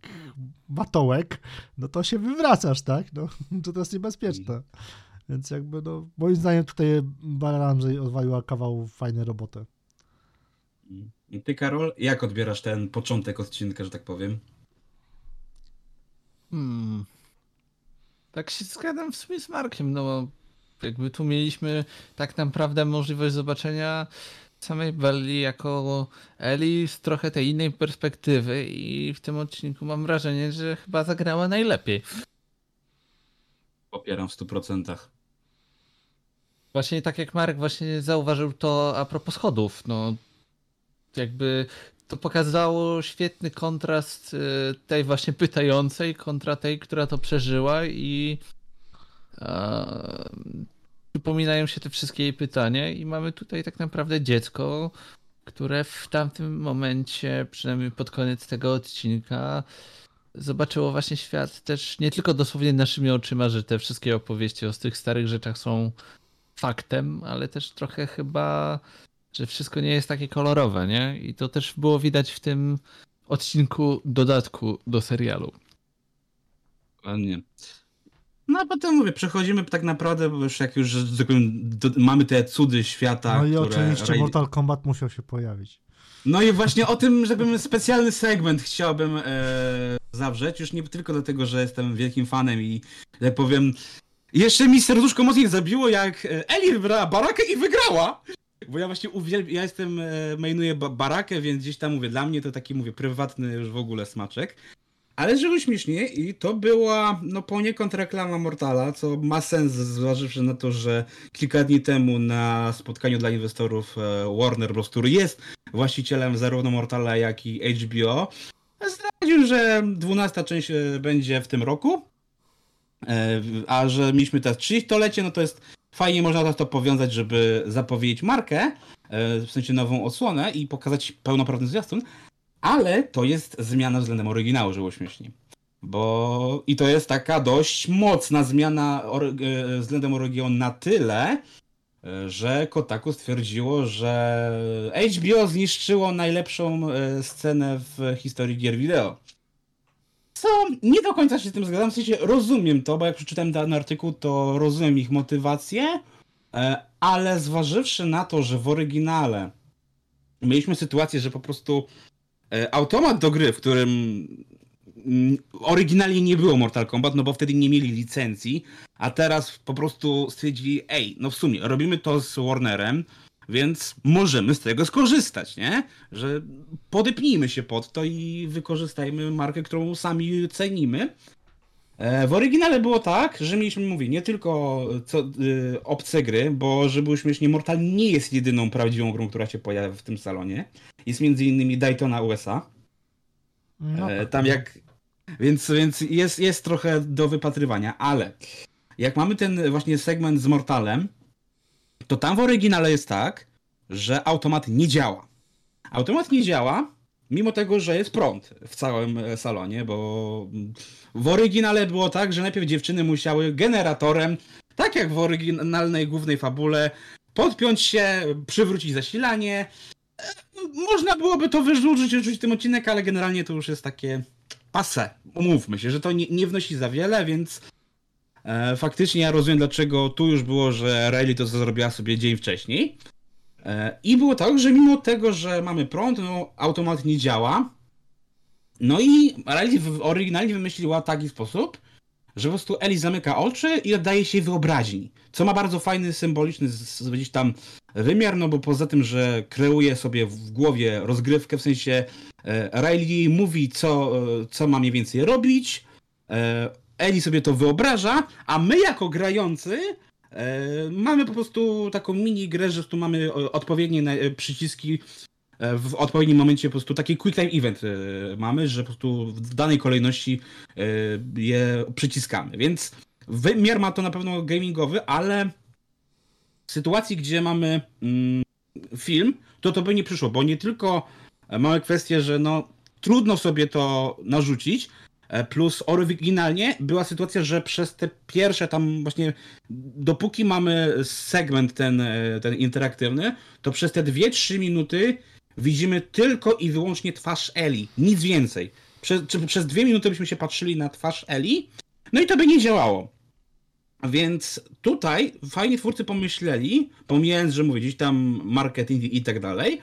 matołek, no to się wywracasz, tak? No, [LAUGHS] to to jest niebezpieczne. Więc jakby, no, moim zdaniem tutaj Bara Ramsey odwaliła kawał fajnej roboty. I ty, Karol, jak odbierasz ten początek odcinka, że tak powiem? Hmm. Tak się zgadzam w sumie z Markiem, no jakby tu mieliśmy tak naprawdę możliwość zobaczenia samej Belli jako Eli z trochę tej innej perspektywy i w tym odcinku mam wrażenie, że chyba zagrała najlepiej. Popieram w 100%. Właśnie tak jak Marek właśnie zauważył to a propos schodów, no jakby to pokazało świetny kontrast y, tej właśnie pytającej kontra tej, która to przeżyła i przypominają się te wszystkie jej pytania i mamy tutaj tak naprawdę dziecko, które w tamtym momencie, przynajmniej pod koniec tego odcinka, zobaczyło właśnie świat też nie tylko dosłownie naszymi oczyma, że te wszystkie opowieści o tych starych rzeczach są faktem, ale też trochę chyba, że wszystko nie jest takie kolorowe, nie? I to też było widać w tym odcinku dodatku do serialu. Ładnie. No a potem mówię, przechodzimy tak naprawdę, bo już jak już do, mamy te cudy świata. No i które... oczywiście Mortal Kombat musiał się pojawić. No i właśnie o tym, żebym specjalny segment chciałbym e, zawrzeć, już nie tylko dlatego, że jestem wielkim fanem i jak powiem, jeszcze mi serduszko mocniej zabiło, jak e, Eli wybrała Barakę i wygrała! Bo ja właśnie uwielbiam, ja jestem, e, mainuję Barakę, więc gdzieś tam mówię, dla mnie to taki, mówię, prywatny już w ogóle smaczek. Ale żeby śmiesznie i to była no poniekąd reklama Mortala, co ma sens zważywszy na to, że kilka dni temu na spotkaniu dla inwestorów e, Warner Bros., który jest właścicielem zarówno Mortala, jak i HBO, zdradził, że 12 część e, będzie w tym roku, a że mieliśmy teraz 30-lecie, no to jest fajnie można to powiązać, żeby zapowiedzieć markę, w sensie nową odsłonę i pokazać pełnoprawny zwiastun, ale to jest zmiana względem oryginału, było śmiesznie. Bo i to jest taka dość mocna zmiana e, względem oryginału na tyle, e, że Kotaku stwierdziło, że HBO zniszczyło najlepszą e, scenę w historii gier wideo. Co nie do końca się z tym zgadzam, w sensie rozumiem to, bo jak przeczytałem ten artykuł, to rozumiem ich motywację, ale zważywszy na to, że w oryginale mieliśmy sytuację, że po prostu E, automat do gry, w którym oryginalnie nie było Mortal Kombat, no bo wtedy nie mieli licencji, a teraz po prostu stwierdzili, ej, no w sumie robimy to z Warnerem, więc możemy z tego skorzystać, nie? Że podepnijmy się pod to i wykorzystajmy markę, którą sami cenimy. E, w oryginale było tak, że mieliśmy, mówię, nie tylko co, y, obce gry, bo żeby było śmiesznie, Mortal nie jest jedyną prawdziwą grą, która się pojawia w tym salonie. Jest między innymi Daytona USA. No, e, tak. tam jak... Więc, więc jest, jest trochę do wypatrywania, ale jak mamy ten właśnie segment z Mortalem, to tam w oryginale jest tak, że automat nie działa. Automat nie działa, mimo tego, że jest prąd w całym e, salonie, bo w oryginale było tak, że najpierw dziewczyny musiały generatorem tak jak w oryginalnej głównej fabule, podpiąć się, przywrócić zasilanie. E, Można byłoby to wyrzucić, wyrzucić ten odcinek, ale generalnie to już jest takie pase. Umówmy się, że to nie, nie wnosi za wiele, więc faktycznie ja rozumiem, dlaczego tu już było, że Riley to zrobiła sobie dzień wcześniej. E, I było tak, że mimo tego, że mamy prąd, no automat nie działa. No i Riley oryginalnie wymyśliła taki sposób, że po prostu Eli zamyka oczy i oddaje się wyobraźni. Co ma bardzo fajny, symboliczny gdzieś tam wymiar, no bo poza tym, że kreuje sobie w głowie rozgrywkę, w sensie e, Riley mówi, co, e, co ma mniej więcej robić, e, Eli sobie to wyobraża, a my jako grający e, mamy po prostu taką mini grę, że tu mamy o- odpowiednie e, przyciski e, w odpowiednim momencie po prostu taki quick time event e, mamy, że po prostu w danej kolejności e, je przyciskamy. Więc wymiar ma to na pewno gamingowy, ale w sytuacji, gdzie mamy mm, film, to to by nie przyszło, bo nie tylko mamy kwestię, że no trudno sobie to narzucić, e, plus oryginalnie była sytuacja, że przez te pierwsze tam właśnie, dopóki mamy segment ten, e, ten interaktywny, to przez te 2-3 minuty widzimy tylko i wyłącznie twarz Eli, nic więcej. Przez dwie minuty byśmy się patrzyli na twarz Eli, no i to by nie działało. Więc tutaj fajnie twórcy pomyśleli, pomijając, że mówię gdzieś tam marketing i tak dalej,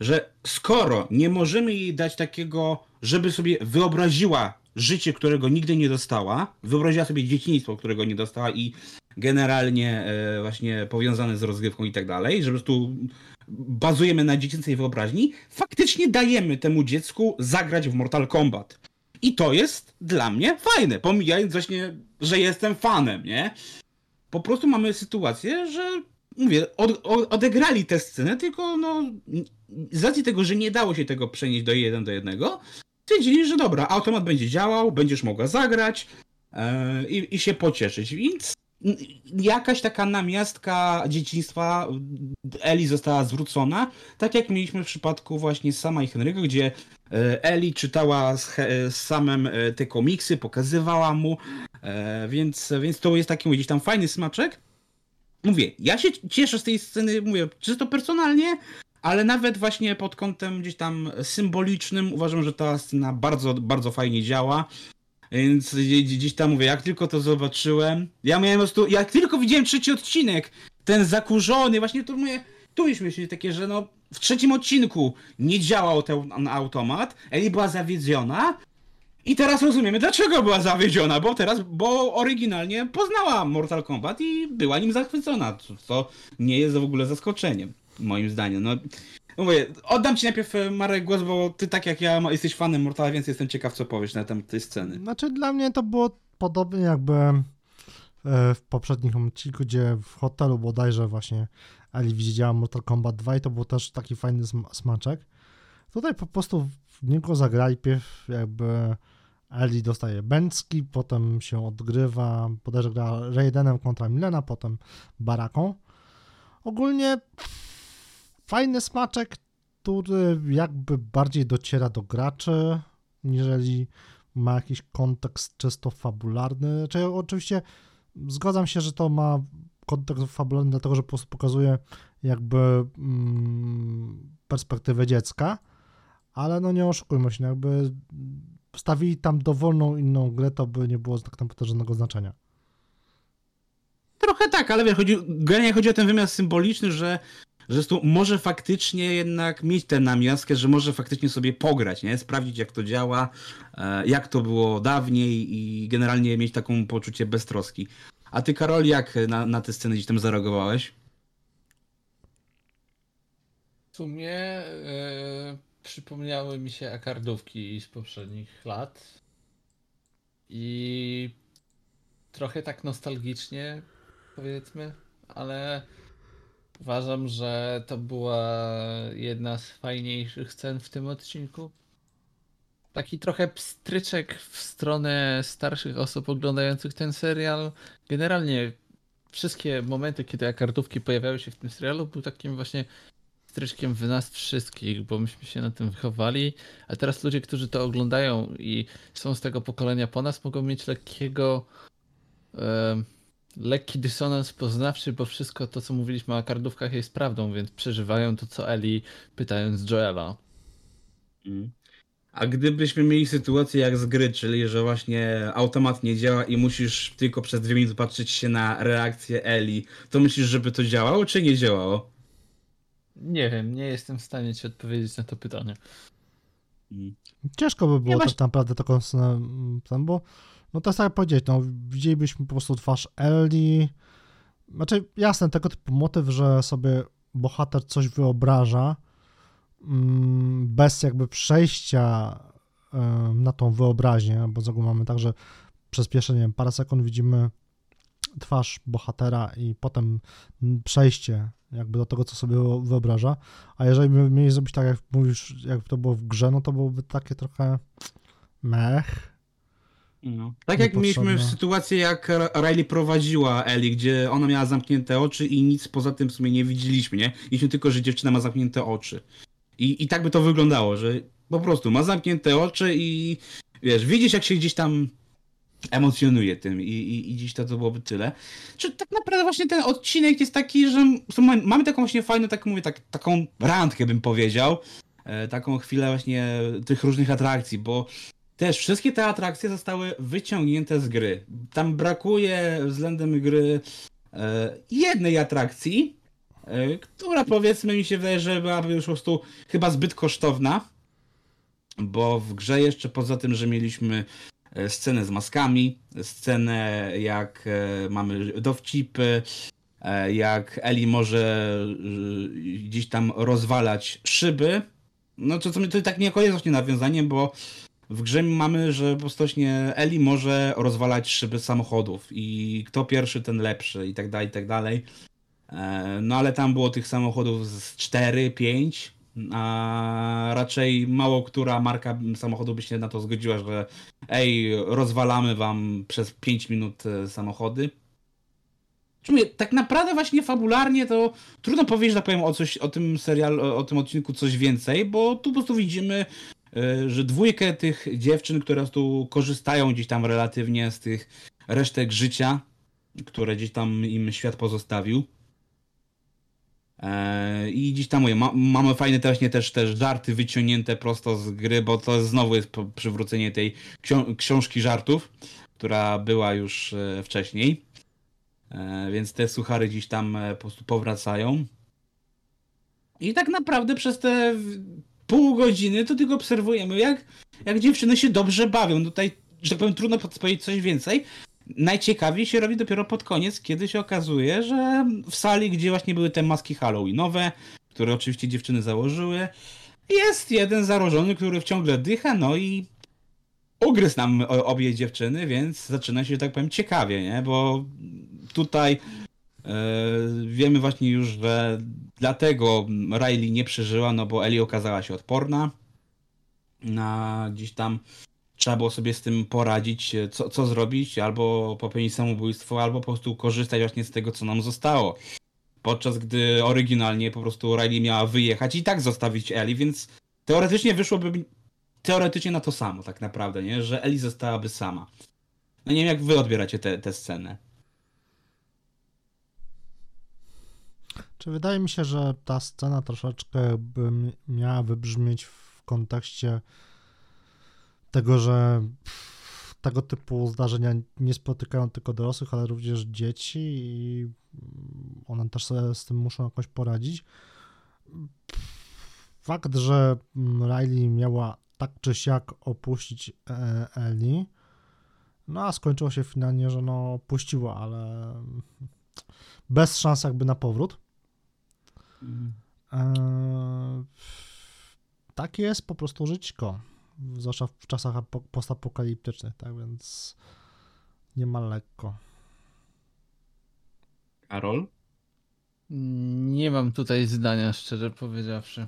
że skoro nie możemy jej dać takiego, żeby sobie wyobraziła życie, którego nigdy nie dostała, wyobraziła sobie dzieciństwo, którego nie dostała i generalnie e, właśnie powiązane z rozgrywką i tak dalej, że po prostu bazujemy na dziecięcej wyobraźni, faktycznie dajemy temu dziecku zagrać w Mortal Kombat. I to jest dla mnie fajne, pomijając właśnie, że jestem fanem, nie? Po prostu mamy sytuację, że mówię, od, od, odegrali tę scenę, tylko no z racji tego, że nie dało się tego przenieść do jeden do jednego, stwierdzili, że dobra, automat będzie działał, będziesz mogła zagrać e, i, się pocieszyć. Więc jakaś taka namiastka dzieciństwa Eli została zwrócona, tak jak mieliśmy w przypadku właśnie sama i Henry'ego, gdzie e, Eli czytała z, z samym e, te komiksy, pokazywała mu, więc, więc to jest taki gdzieś tam fajny smaczek. Mówię, ja się cieszę z tej sceny, mówię, czysto personalnie, ale nawet właśnie pod kątem gdzieś tam symbolicznym uważam, że ta scena bardzo, bardzo fajnie działa. Więc gdzie- gdzieś tam mówię, jak tylko to zobaczyłem, ja miałem po prostu, jak tylko widziałem trzeci odcinek, ten zakurzony, właśnie to mówię, tu już myślę takie, że no w trzecim odcinku nie działał ten automat, Eli była zawiedziona i teraz rozumiemy, dlaczego była zawiedziona, bo teraz, bo oryginalnie poznała Mortal Kombat i była nim zachwycona, co- co nie jest w ogóle zaskoczeniem, moim zdaniem. No, mówię, oddam ci najpierw e, Marek głos, bo ty tak jak ja jesteś fanem Mortala, więc jestem ciekaw, co powiesz na temat tej sceny. Znaczy dla mnie to było podobnie jakby e, w poprzednim odcinku, gdzie w hotelu bodajże właśnie Ali widziała Mortal Kombat 2 i to był też taki fajny sm- smaczek. Tutaj po prostu w niego zagrali pierw jakby Ali dostaje bęcki, potem się odgrywa, bodajże gra Raidenem kontra Milena, potem Baraką. Ogólnie fajny smaczek, który jakby bardziej dociera do graczy, niżeli ma jakiś kontekst czysto fabularny. Znaczy, oczywiście zgadzam się, że to ma kontekst fabularny, dlatego że po prostu pokazuje jakby mm, perspektywę dziecka, ale no nie oszukujmy się, no jakby wstawili tam dowolną inną grę, to by nie było tak naprawdę żadnego znaczenia. Trochę tak, ale wiesz, chodzi, generalnie chodzi o ten wymiar symboliczny, że, że tu może faktycznie jednak mieć tę namiastkę, że może faktycznie sobie pograć, nie? Sprawdzić jak to działa, e, jak to było dawniej i generalnie mieć taką poczucie beztroski. A ty, Karol, jak na, na tę scenę gdzieś tam zareagowałeś? W sumie e, przypomniały mi się akardówki z poprzednich lat. I trochę tak nostalgicznie, powiedzmy, ale uważam, że to była jedna z fajniejszych scen w tym odcinku. Taki trochę pstryczek w stronę starszych osób oglądających ten serial. Generalnie wszystkie momenty, kiedy akardówki pojawiały się w tym serialu, był takim właśnie stryczkiem w nas wszystkich, bo myśmy się na tym wychowali, a teraz ludzie, którzy to oglądają i są z tego pokolenia po nas, mogą mieć lekkiego em, lekki dysonans poznawczy, bo wszystko to, co mówiliśmy o kardówkach jest prawdą, więc przeżywają to, co Eli pytając Joela. Mm. A gdybyśmy mieli sytuację jak z gry, czyli że właśnie automat nie działa i musisz tylko przez dwie minuty patrzeć się na reakcję Eli, to myślisz, żeby to działało, czy nie działało? Nie wiem, nie jestem w stanie ci odpowiedzieć na to pytanie. Mm. Ciężko by było masz- tak naprawdę taką scenę, bo no to jest tak powiedzieć, no widzielibyśmy po prostu twarz Ellie, znaczy jasne, tego typu motyw, że sobie bohater coś wyobraża, mm, bez jakby przejścia na tą wyobraźnię, bo z reguły mamy tak, że przez pierwsze, nie wiem, parę sekund widzimy twarz bohatera i potem przejście jakby do tego, co sobie wyobraża, a jeżeli by mieli zrobić tak, jak mówisz, jak to było w grze, no to byłoby takie trochę mech. No. Tak jak mieliśmy w sytuacji, jak Riley prowadziła Eli, gdzie ona miała zamknięte oczy i nic poza tym w sumie nie widzieliśmy, nie? Widzieliśmy tylko, że dziewczyna ma zamknięte oczy. I, I tak by to wyglądało, że po prostu ma zamknięte oczy i wiesz, widzisz jak się gdzieś tam emocjonuje tym i, i, i dziś to, to byłoby tyle. Czy tak naprawdę właśnie ten odcinek jest taki, że mamy taką właśnie fajną, tak mówię, tak, taką randkę bym powiedział, e, taką chwilę właśnie tych różnych atrakcji, bo też wszystkie te atrakcje zostały wyciągnięte z gry. Tam brakuje względem gry e, jednej atrakcji, e, która powiedzmy mi się wydaje, że byłaby już po prostu chyba zbyt kosztowna, bo w grze jeszcze poza tym, że mieliśmy e, scenę z maskami, scenę jak e, mamy dowcipy, e, jak Eli może e, gdzieś tam rozwalać szyby, no to, to, to tak niejako jest właśnie nawiązaniem, bo w grze mamy, że po prostu Eli może rozwalać szyby samochodów i kto pierwszy, ten lepszy i tak dalej, i tak dalej. E, No ale tam było tych samochodów z 4, 5, a raczej mało która marka samochodu by się na to zgodziła, że ej, rozwalamy wam przez 5 minut e, samochody. Mówię, tak naprawdę właśnie fabularnie to trudno powiedzieć, że tak powiem, o, coś, o tym serialu, o, tym odcinku coś więcej, bo tu po prostu widzimy że dwójkę tych dziewczyn, które tu korzystają gdzieś tam relatywnie z tych resztek życia, które gdzieś tam im świat pozostawił. E, I gdzieś tam mówię, ma, mamy fajne też, właśnie też, też żarty wyciągnięte prosto z gry, bo to znowu jest przywrócenie tej ksią- książki żartów, która była już e, wcześniej. E, Więc te suchary gdzieś tam e, po prostu powracają. I tak naprawdę przez te pół godziny to tylko obserwujemy, jak, jak dziewczyny się dobrze bawią. No Tutaj, że tak powiem, trudno powiedzieć coś więcej. Najciekawiej się robi dopiero pod koniec, kiedy się okazuje, że w sali, gdzie właśnie były te maski Halloweenowe, które oczywiście dziewczyny założyły, jest jeden zagrożony, który ciągle dycha, no i ugryzł nam obie dziewczyny, więc zaczyna się, że tak powiem, ciekawie, nie? Bo tutaj wiemy właśnie już, że dlatego Riley nie przeżyła, no bo Ellie okazała się odporna. Na gdzieś tam trzeba było sobie z tym poradzić, e, co, co zrobić, albo popełnić samobójstwo, albo po prostu korzystać właśnie z tego, co nam zostało. Podczas gdy oryginalnie po prostu Riley miała wyjechać i tak zostawić Ellie, więc teoretycznie wyszłoby teoretycznie na to samo tak naprawdę, nie? Że Ellie zostałaby sama. No nie wiem, jak wy odbieracie tę scenę. Czy wydaje mi się, że ta scena troszeczkę by mi- miała wybrzmieć w kontekście tego, że tego typu zdarzenia nie spotykają tylko dorosłych, ale również dzieci i one też sobie z tym muszą jakoś poradzić. Fakt, że Riley miała tak czy siak opuścić e, Ellie, no a skończyło się finalnie, że no opuściła, ale bez szans jakby na powrót. Eee, takie jest po prostu żyćko, zwłaszcza w czasach apo- postapokaliptycznych, tak więc nie ma lekko. Karol? Nie mam tutaj zdania, szczerze powiedziawszy.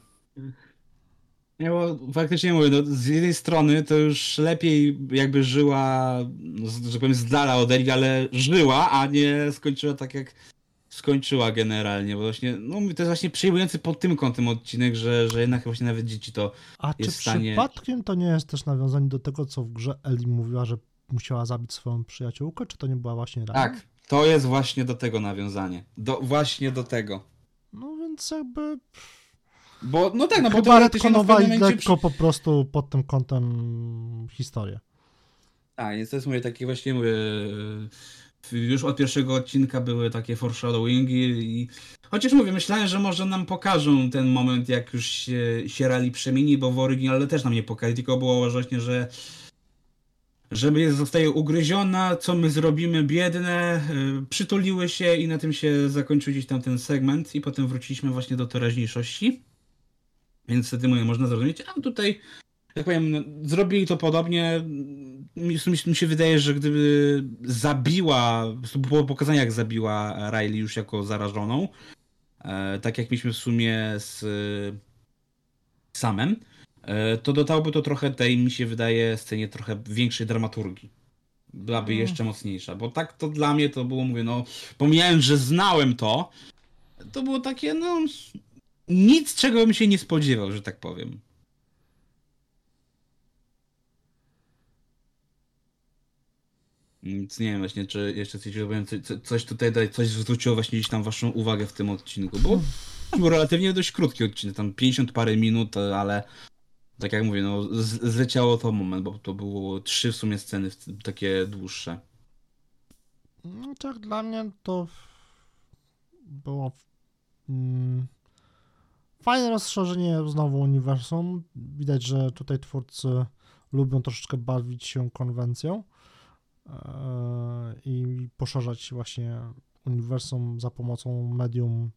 Nie, bo faktycznie mówię, no, z jednej strony to już lepiej jakby żyła, no, że tak powiem, z dala od Eli, ale żyła, a nie skończyła tak jak skończyła generalnie, bo właśnie, no to jest właśnie przejmujący pod tym kątem odcinek, że, że jednak właśnie nawet dzieci to A czy Jest w stanie- przypadkiem to nie jest też nawiązanie do tego, co w grze Eli mówiła, że musiała zabić swoją przyjaciółkę, czy to nie była właśnie Riley? Tak, to jest właśnie do tego nawiązanie. Do, właśnie do tego. No więc jakby Bo, no tak, no bo chyba teoretycznie no w retkonowali momencie lekko po prostu pod tym kątem historię. Tak, więc to jest mówię, takie właśnie mówię, e, już od pierwszego odcinka były takie foreshadowingi i chociaż mówię, myślałem, że może nam pokażą ten moment, jak już się, się rali przemieni, bo w oryginale też nam nie pokazali, tylko było właśnie, że żeby zostaje ugryziona, co my zrobimy, biedne, y, przytuliły się i na tym się zakończył gdzieś tam ten segment i potem wróciliśmy właśnie do teraźniejszości. Więc wtedy mówię, można zrozumieć, a tutaj, jak powiem, zrobili to podobnie. Mi, mi, mi się wydaje, że gdyby zabiła, było pokazane jak zabiła Riley już jako zarażoną, e, tak jak mieliśmy w sumie z Samem, e, to dodałoby to trochę tej, mi się wydaje, scenie trochę większej dramaturgii. Byłaby Mm. jeszcze mocniejsza, bo tak to dla mnie to było, mówię, no, pomijając, że znałem to, to było takie, no, nic czego bym się nie spodziewał, że tak powiem. Nic nie wiem właśnie, czy jeszcze coś coś tutaj dać, coś zwróciło właśnie gdzieś tam waszą uwagę w tym odcinku, bo był relatywnie dość krótki odcinek, tam 50 parę minut, ale tak jak mówię, no zleciało to moment, bo to było trzy w sumie sceny takie dłuższe. No tak, dla mnie to było mm, fajne rozszerzenie znowu uniwersum. Widać, że tutaj twórcy lubią troszeczkę bawić się konwencją i poszerzać właśnie uniwersum za pomocą medium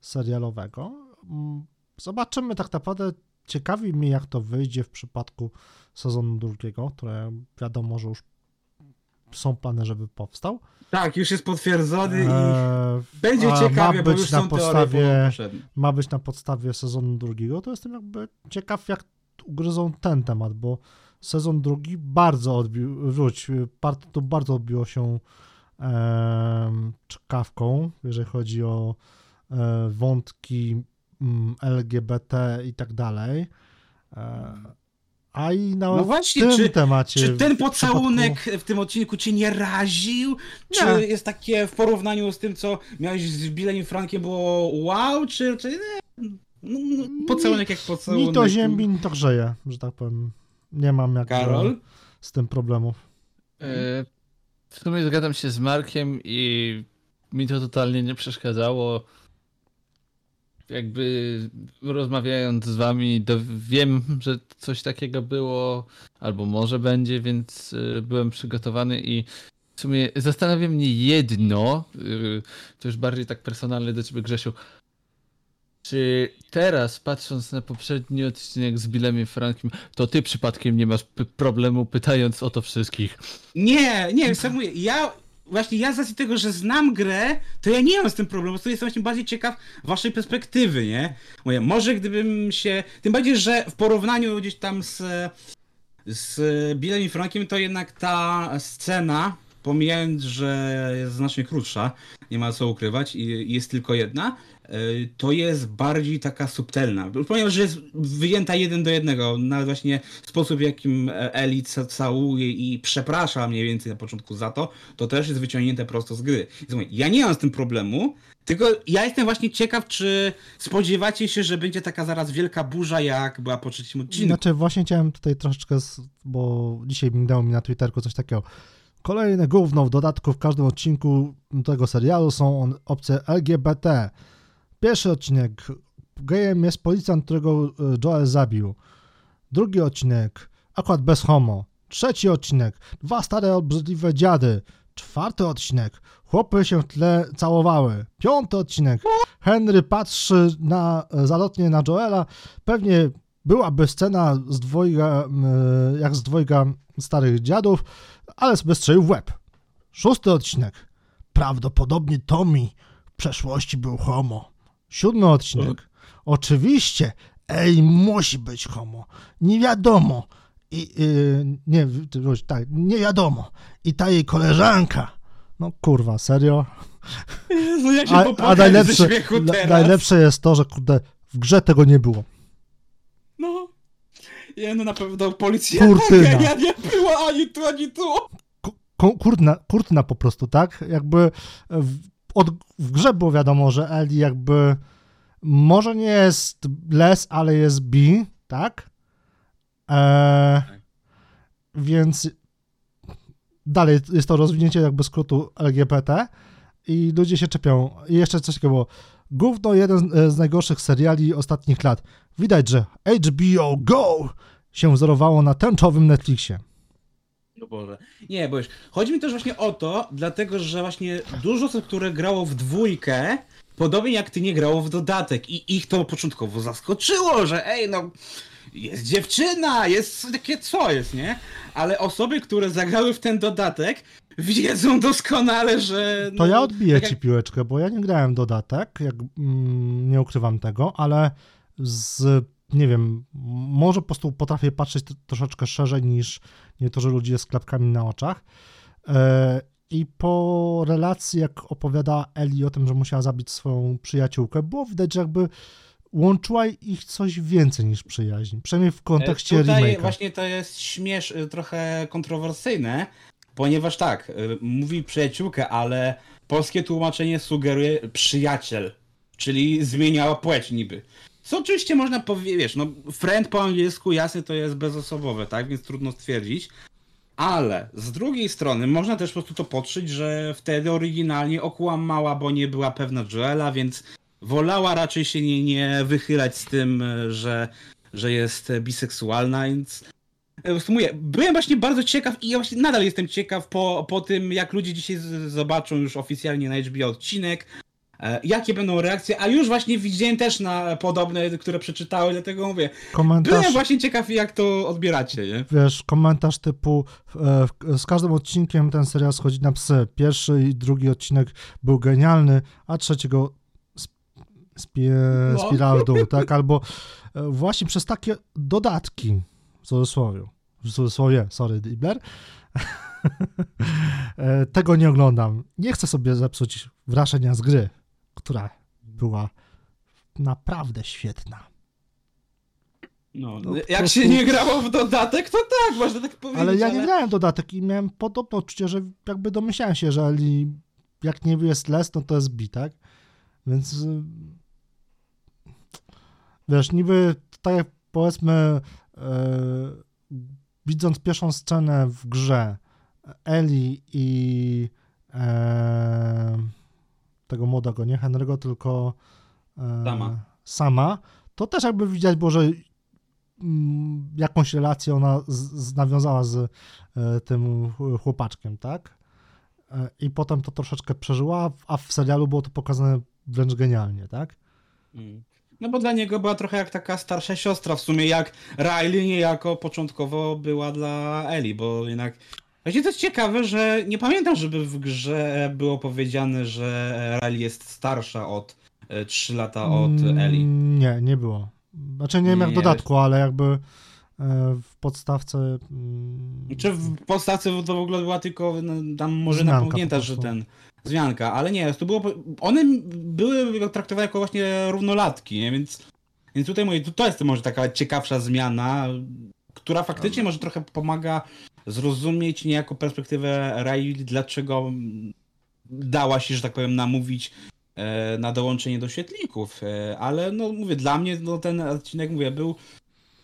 serialowego. Mm, Zobaczymy tak naprawdę. Ciekawi mnie, jak to wyjdzie w przypadku sezonu drugiego, które wiadomo, że już są plany, żeby powstał. Tak, już jest potwierdzony i Eee, będzie ciekawie, bo już na są podstawie- ma być na podstawie sezonu drugiego, to jestem jakby ciekaw, jak ugryzą ten temat, bo sezon drugi bardzo odbił, wróć, part to bardzo odbiło się em, czkawką, jeżeli chodzi o e, wątki mm, LGBT i tak dalej. E, a i na No właśnie, tym czy- temacie. Czy ten w pocałunek przypadku- w tym odcinku cię nie raził? Czy Nie. jest takie w porównaniu z tym, co miałeś z Billem Frankiem było wow, czy... czy nie? No, no, pocałunek jak pocałunek. Ni to ziemi, ni to grzeje, że tak powiem. Nie mam jak Karol? z tym problemów. E, W sumie zgadzam się z Markiem i mi to totalnie nie przeszkadzało. Jakby rozmawiając z wami, do, wiem, że coś takiego było, albo może będzie, więc e, byłem przygotowany i w sumie zastanawia mnie jedno, e, to już bardziej tak personalne do ciebie Grzesiu. Czy teraz, patrząc na poprzedni odcinek z Billem i Frankiem, to ty przypadkiem nie masz problemu pytając o to wszystkich? Nie, nie, sam mówię, ja właśnie ja z racji tego, że znam grę, to ja nie mam z tym problemu, prostu jestem właśnie bardziej ciekaw waszej perspektywy, nie? Mówię, może gdybym się, tym bardziej, że w porównaniu gdzieś tam z, z Billem i Frankiem, to jednak ta scena, pomijając, że jest znacznie krótsza, nie ma co ukrywać i jest tylko jedna, to jest bardziej taka subtelna. Ponieważ jest wyjęta jeden do jednego, nawet właśnie sposób, w jakim Eli ca- całuje i przeprasza mniej więcej na początku za to, to też jest wyciągnięte prosto z gry. Ja nie mam z tym problemu, tylko ja jestem właśnie ciekaw, czy spodziewacie się, że będzie taka zaraz wielka burza, jak była po trzecim odcinku. Znaczy, właśnie chciałem tutaj troszeczkę, bo dzisiaj minęło mi na Twitterku coś takiego. Kolejne gówno w dodatku w każdym odcinku tego serialu są opcje LGBT. Pierwszy odcinek. Gejem jest policjant, którego e, Joel zabił. Drugi odcinek. Akurat bez homo. Trzeci odcinek. Dwa stare, obrzydliwe dziady. Czwarty odcinek. Chłopy się w tle całowały. Piąty odcinek. Henry patrzy na, e, zalotnie na Joela. Pewnie byłaby scena z dwojga, e, jak z dwojga starych dziadów, ale sobie strzelił w łeb. Szósty odcinek. Prawdopodobnie Tommy w przeszłości był homo. Siódmy odcinek. Oczywiście, ej, musi być homo. Nie wiadomo. I, yy, nie, tak, nie wiadomo. I ta jej koleżanka. No kurwa, serio? [LAUGHS] Jezu, jak się A, a najlepsze, na, najlepsze jest to, że kurde, w grze tego nie było. No. Ja no na pewno policja Kurtyna. [LAUGHS] ja nie było ani tu, ani tu. kurtna, kurtna po prostu, tak? Jakby w, od, w grze było wiadomo, że Eli jakby może nie jest les, ale jest B, tak? E, więc dalej jest to rozwinięcie jakby skrótu LGBT i ludzie się czepią. I jeszcze coś takiego było. Gówno jeden z najgorszych seriali ostatnich lat. Widać, że HBO GO się wzorowało na tęczowym Netflixie. No Boże. Nie, bo już chodzi mi też właśnie o to, dlatego że właśnie dużo osób, które grało w dwójkę, podobnie jak ty nie grało w dodatek i ich to początkowo zaskoczyło, że ej, no jest dziewczyna, jest takie co jest, nie? Ale osoby, które zagrały w ten dodatek, wiedzą doskonale, że... To no, ja odbiję tak ci jak- piłeczkę, bo ja nie grałem dodatek, jak, mm, nie ukrywam tego, ale z, nie wiem, może po prostu potrafię patrzeć troszeczkę szerzej niż niektórzy ludzie z klapkami na oczach. E, I po relacji, jak opowiada Eli o tym, że musiała zabić swoją przyjaciółkę, było widać, że jakby łączyła ich coś więcej niż przyjaźń, przynajmniej w kontekście E, Tutaj remake'a. właśnie to jest śmiesz, y, trochę kontrowersyjne, ponieważ tak, mówi przyjaciółkę, ale polskie tłumaczenie sugeruje przyjaciel, czyli zmieniała płeć niby. Co oczywiście można powiedzieć, no friend po angielsku jasne to jest bezosobowe, tak, więc trudno stwierdzić. Ale z drugiej strony można też po prostu to podszyć, że wtedy oryginalnie okłamała, bo nie była pewna Joela, więc wolała raczej się nie, nie wychylać z tym, y, że że jest e, biseksualna, więc e, mówię, byłem właśnie bardzo ciekaw i ja nadal jestem ciekaw po, po tym, jak ludzie dzisiaj zobaczą już oficjalnie na HBO odcinek, e, jakie będą reakcje, a już właśnie widziałem też na podobne, które przeczytały, dlatego mówię, Komentarz... byłem właśnie ciekaw, jak to odbieracie, nie? wiesz, komentarz typu e, z każdym odcinkiem ten serial schodzi na psy. Pierwszy i drugi odcinek był genialny, a trzeciego sp- spie, No. spirał w dół, tak? Albo e, właśnie przez takie dodatki, w cudzysłowie, w cudzysłowie, sorry, Dibler, [LAUGHS] e, tego nie oglądam. Nie chcę sobie zepsuć wrażenia z gry, która była naprawdę świetna. No, No, jak prostu- się nie grało w dodatek, to tak, można tak powiedzieć. Ale ja nie grałem w dodatek i miałem podobne odczucie, że jakby domyślałem się, że jeżeli jak nie jest les, no to jest bi, tak? Więc y, wiesz, niby tak jak powiedzmy e, widząc pierwszą scenę w grze Eli i e, tego młodego, nie Henry'ego, tylko e, Sama. sama, to też jakby widać było, że mm, jakąś relację ona z, z, nawiązała z e, tym ch- chłopaczkiem, tak? E, I potem to troszeczkę przeżyła, a w serialu było to pokazane wręcz genialnie, tak? Mm. No bo dla niego była trochę jak taka starsza siostra, w sumie jak Riley niejako początkowo była dla Eli, bo jednak... Właśnie to jest ciekawe, że nie pamiętam, żeby w grze było powiedziane, że Riley jest starsza od e, 3 lata od Mm, Eli. Nie, nie było. Znaczy nie wiem jak w dodatku, ale jakby e, w podstawce mm, Czy w podstawce to w ogóle była tylko no, tam może Wzmianka napomknięta, po że ten... Zmianka, ale nie, to było... One były traktowane jako właśnie równolatki, nie? Więc, więc tutaj mówię, to, to jest może taka ciekawsza zmiana, która faktycznie może trochę pomaga zrozumieć niejako perspektywę Riley, dlaczego dała się, że tak powiem, namówić e, na dołączenie do świetlików, e, ale no mówię, dla mnie no, ten odcinek, mówię, był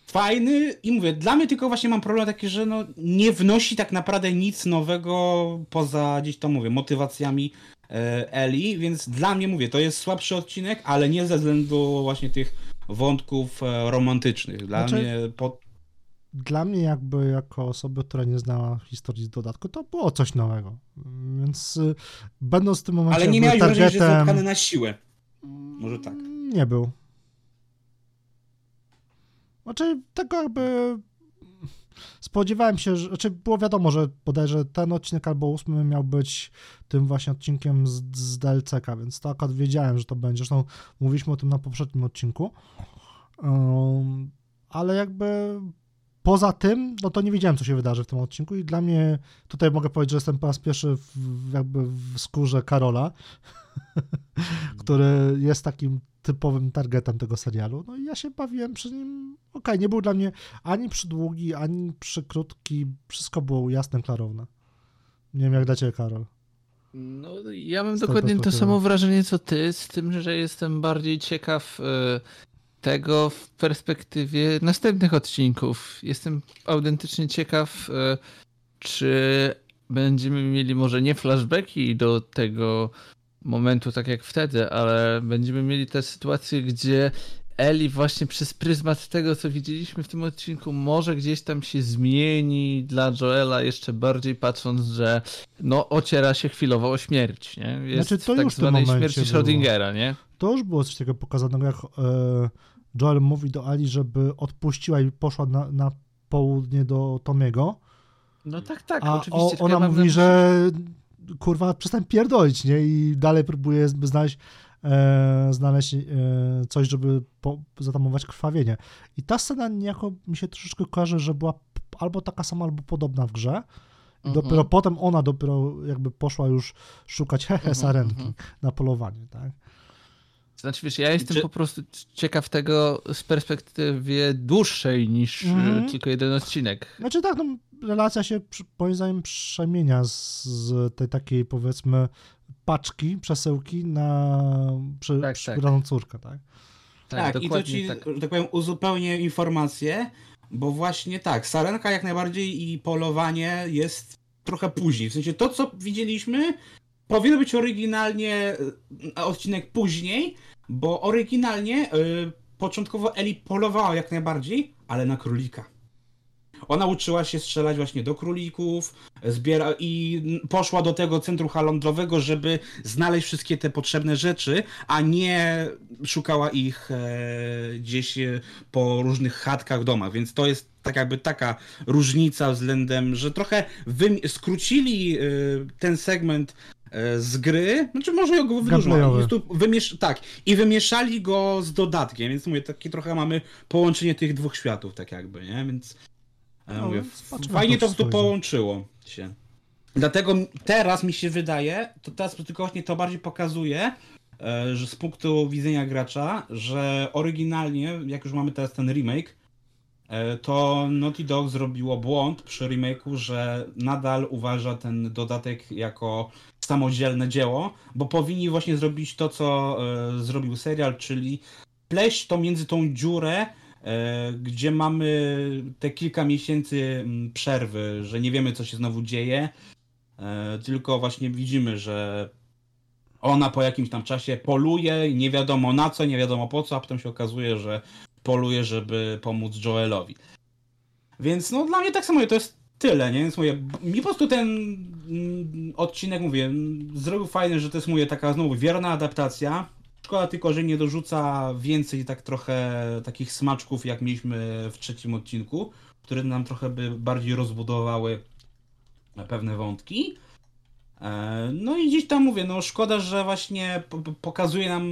fajny i mówię, dla mnie tylko właśnie mam problem taki, że no nie wnosi tak naprawdę nic nowego poza gdzieś tam mówię, motywacjami e, Eli, więc dla mnie mówię, to jest słabszy odcinek, ale nie ze względu właśnie tych wątków romantycznych. Dla Znaczy- mnie po, dla mnie jakby jako osoby, która nie znała historii z dodatku, to było coś nowego. Więc y, będąc w tym momencie ale nie miałeś wrażenia, że jest targetem- na siłę. Może tak. Nie był. Znaczy, tego jakby spodziewałem się, że znaczy było wiadomo, że bodajże ten odcinek albo ósmy miał być tym właśnie odcinkiem z, z DLC-ka, więc to akurat wiedziałem, że to będzie. Zresztą mówiliśmy o tym na poprzednim odcinku. Um, ale jakby poza tym, no to nie wiedziałem, co się wydarzy w tym odcinku i dla mnie, tutaj mogę powiedzieć, że jestem po raz pierwszy w, jakby w skórze Karola, [LAUGHS] który jest takim typowym targetem tego serialu. No i ja się bawiłem przy nim. Okej, nie był dla mnie ani przydługi, ani przykrótki. Wszystko było jasne, klarowne. Nie wiem jak dacie, Karol. No, ja mam dokładnie to samo wrażenie co ty, z tym, że jestem bardziej ciekaw e, tego w perspektywie następnych odcinków. Jestem autentycznie ciekaw, e, czy będziemy mieli może nie flashbacki do tego momentu, tak jak wtedy, ale będziemy mieli te sytuacje, gdzie Eli właśnie przez pryzmat tego, co widzieliśmy w tym odcinku, może gdzieś tam się zmieni dla Joela jeszcze bardziej patrząc, że no ociera się chwilowo o śmierć, nie? Jest Znaczy, to tak już zwanej śmierci. Schrödingera, nie? To już było coś takiego pokazanego, jak e, Joel mówi do Ali, żeby odpuściła i poszła na, na południe do Tomiego, No tak, tak, a oczywiście. o, ona mówi, na- że kurwa przestań pierdolić, nie? I dalej próbuje znaleźć, e, znaleźć e, coś, żeby po, zatamować krwawienie. I ta scena niejako mi się troszeczkę kojarzy, że była albo taka sama, albo podobna w grze. I Mhm. dopiero potem ona dopiero jakby poszła już szukać hehe [LAUGHS] Mhm, sarenki mhm. na polowanie, tak? Znaczy wiesz, ja jestem Czy- po prostu ciekaw tego z perspektywy dłuższej niż e, tylko jeden odcinek. Znaczy tak, no, relacja się moim zdaniem przemienia z, z tej takiej powiedzmy paczki, przesyłki na przy, Tak, przybraną córkę, tak? Tak, i to ci, tak. tak powiem, uzupełnię informację, bo właśnie tak, sarenka jak najbardziej i polowanie jest trochę później. W sensie to, co widzieliśmy, powinno być oryginalnie e, odcinek później, bo oryginalnie e, początkowo Eli polowała jak najbardziej, ale na królika. Ona uczyła się strzelać właśnie do królików, zbiera i poszła do tego centrum handlowego, żeby znaleźć wszystkie te potrzebne rzeczy, a nie szukała ich e, gdzieś e, po różnych chatkach, domach, więc to jest tak jakby taka różnica względem, że trochę skrócili e, ten segment z gry, znaczy może go tu wymiesz- tak, i wymieszali go z dodatkiem, więc mówię, takie trochę mamy połączenie tych dwóch światów, tak jakby, nie, więc e, No, mówię, fajnie to idzie. połączyło się. Dlatego teraz mi się wydaje, to teraz tylko właśnie to bardziej pokazuje, e, że z punktu widzenia gracza, że oryginalnie, jak już mamy teraz ten remake, e, to Naughty Dog zrobiło błąd przy remake'u, że nadal uważa ten dodatek jako samodzielne dzieło, bo powinni właśnie zrobić to, co e, zrobił serial, czyli pleść to między tą dziurę, e, gdzie mamy te kilka miesięcy przerwy, że nie wiemy, co się znowu dzieje, e, tylko właśnie widzimy, że ona po jakimś tam czasie poluje, nie wiadomo na co, nie wiadomo po co, a potem się okazuje, że poluje, żeby pomóc Joelowi. Więc no dla mnie tak samo to jest tyle, nie? Więc mówię, mi po prostu ten mm, odcinek, mówię, zrobił fajny, że to jest, mówię, taka znowu wierna adaptacja. Szkoda tylko, że nie dorzuca więcej tak trochę takich smaczków, jak mieliśmy w trzecim odcinku, które nam trochę by bardziej rozbudowały pewne wątki. E, No i gdzieś tam mówię, no szkoda, że właśnie po- po- pokazuje nam,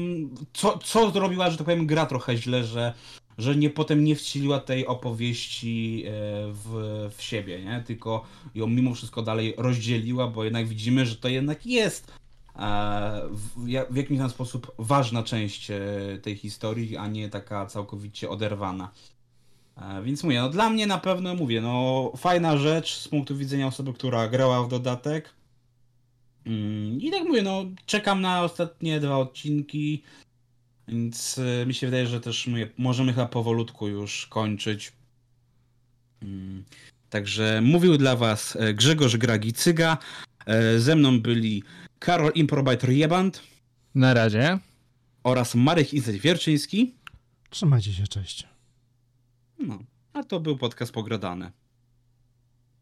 co, co zrobiła, że tak powiem, gra trochę źle, że, że nie potem nie wcieliła tej opowieści e, w, w siebie, nie? Tylko ją mimo wszystko dalej rozdzieliła, bo jednak widzimy, że to jednak jest e, w, w jakiś tam sposób ważna część e, tej historii, a nie taka całkowicie oderwana. Więc mówię, no dla mnie na pewno mówię, no fajna rzecz z punktu widzenia osoby, która grała w dodatek. Mm, I tak mówię, no czekam na ostatnie dwa odcinki, więc e, mi się wydaje, że też mówię, możemy chyba powolutku już kończyć. Mm, Także mówił dla was e, Grzegorz Gragicyga, e, ze mną byli Karol Improbajtor Jeband Na razie. oraz Marek Izet Wierczyński. Trzymajcie się, cześć. No, a to był podcast Pogradane.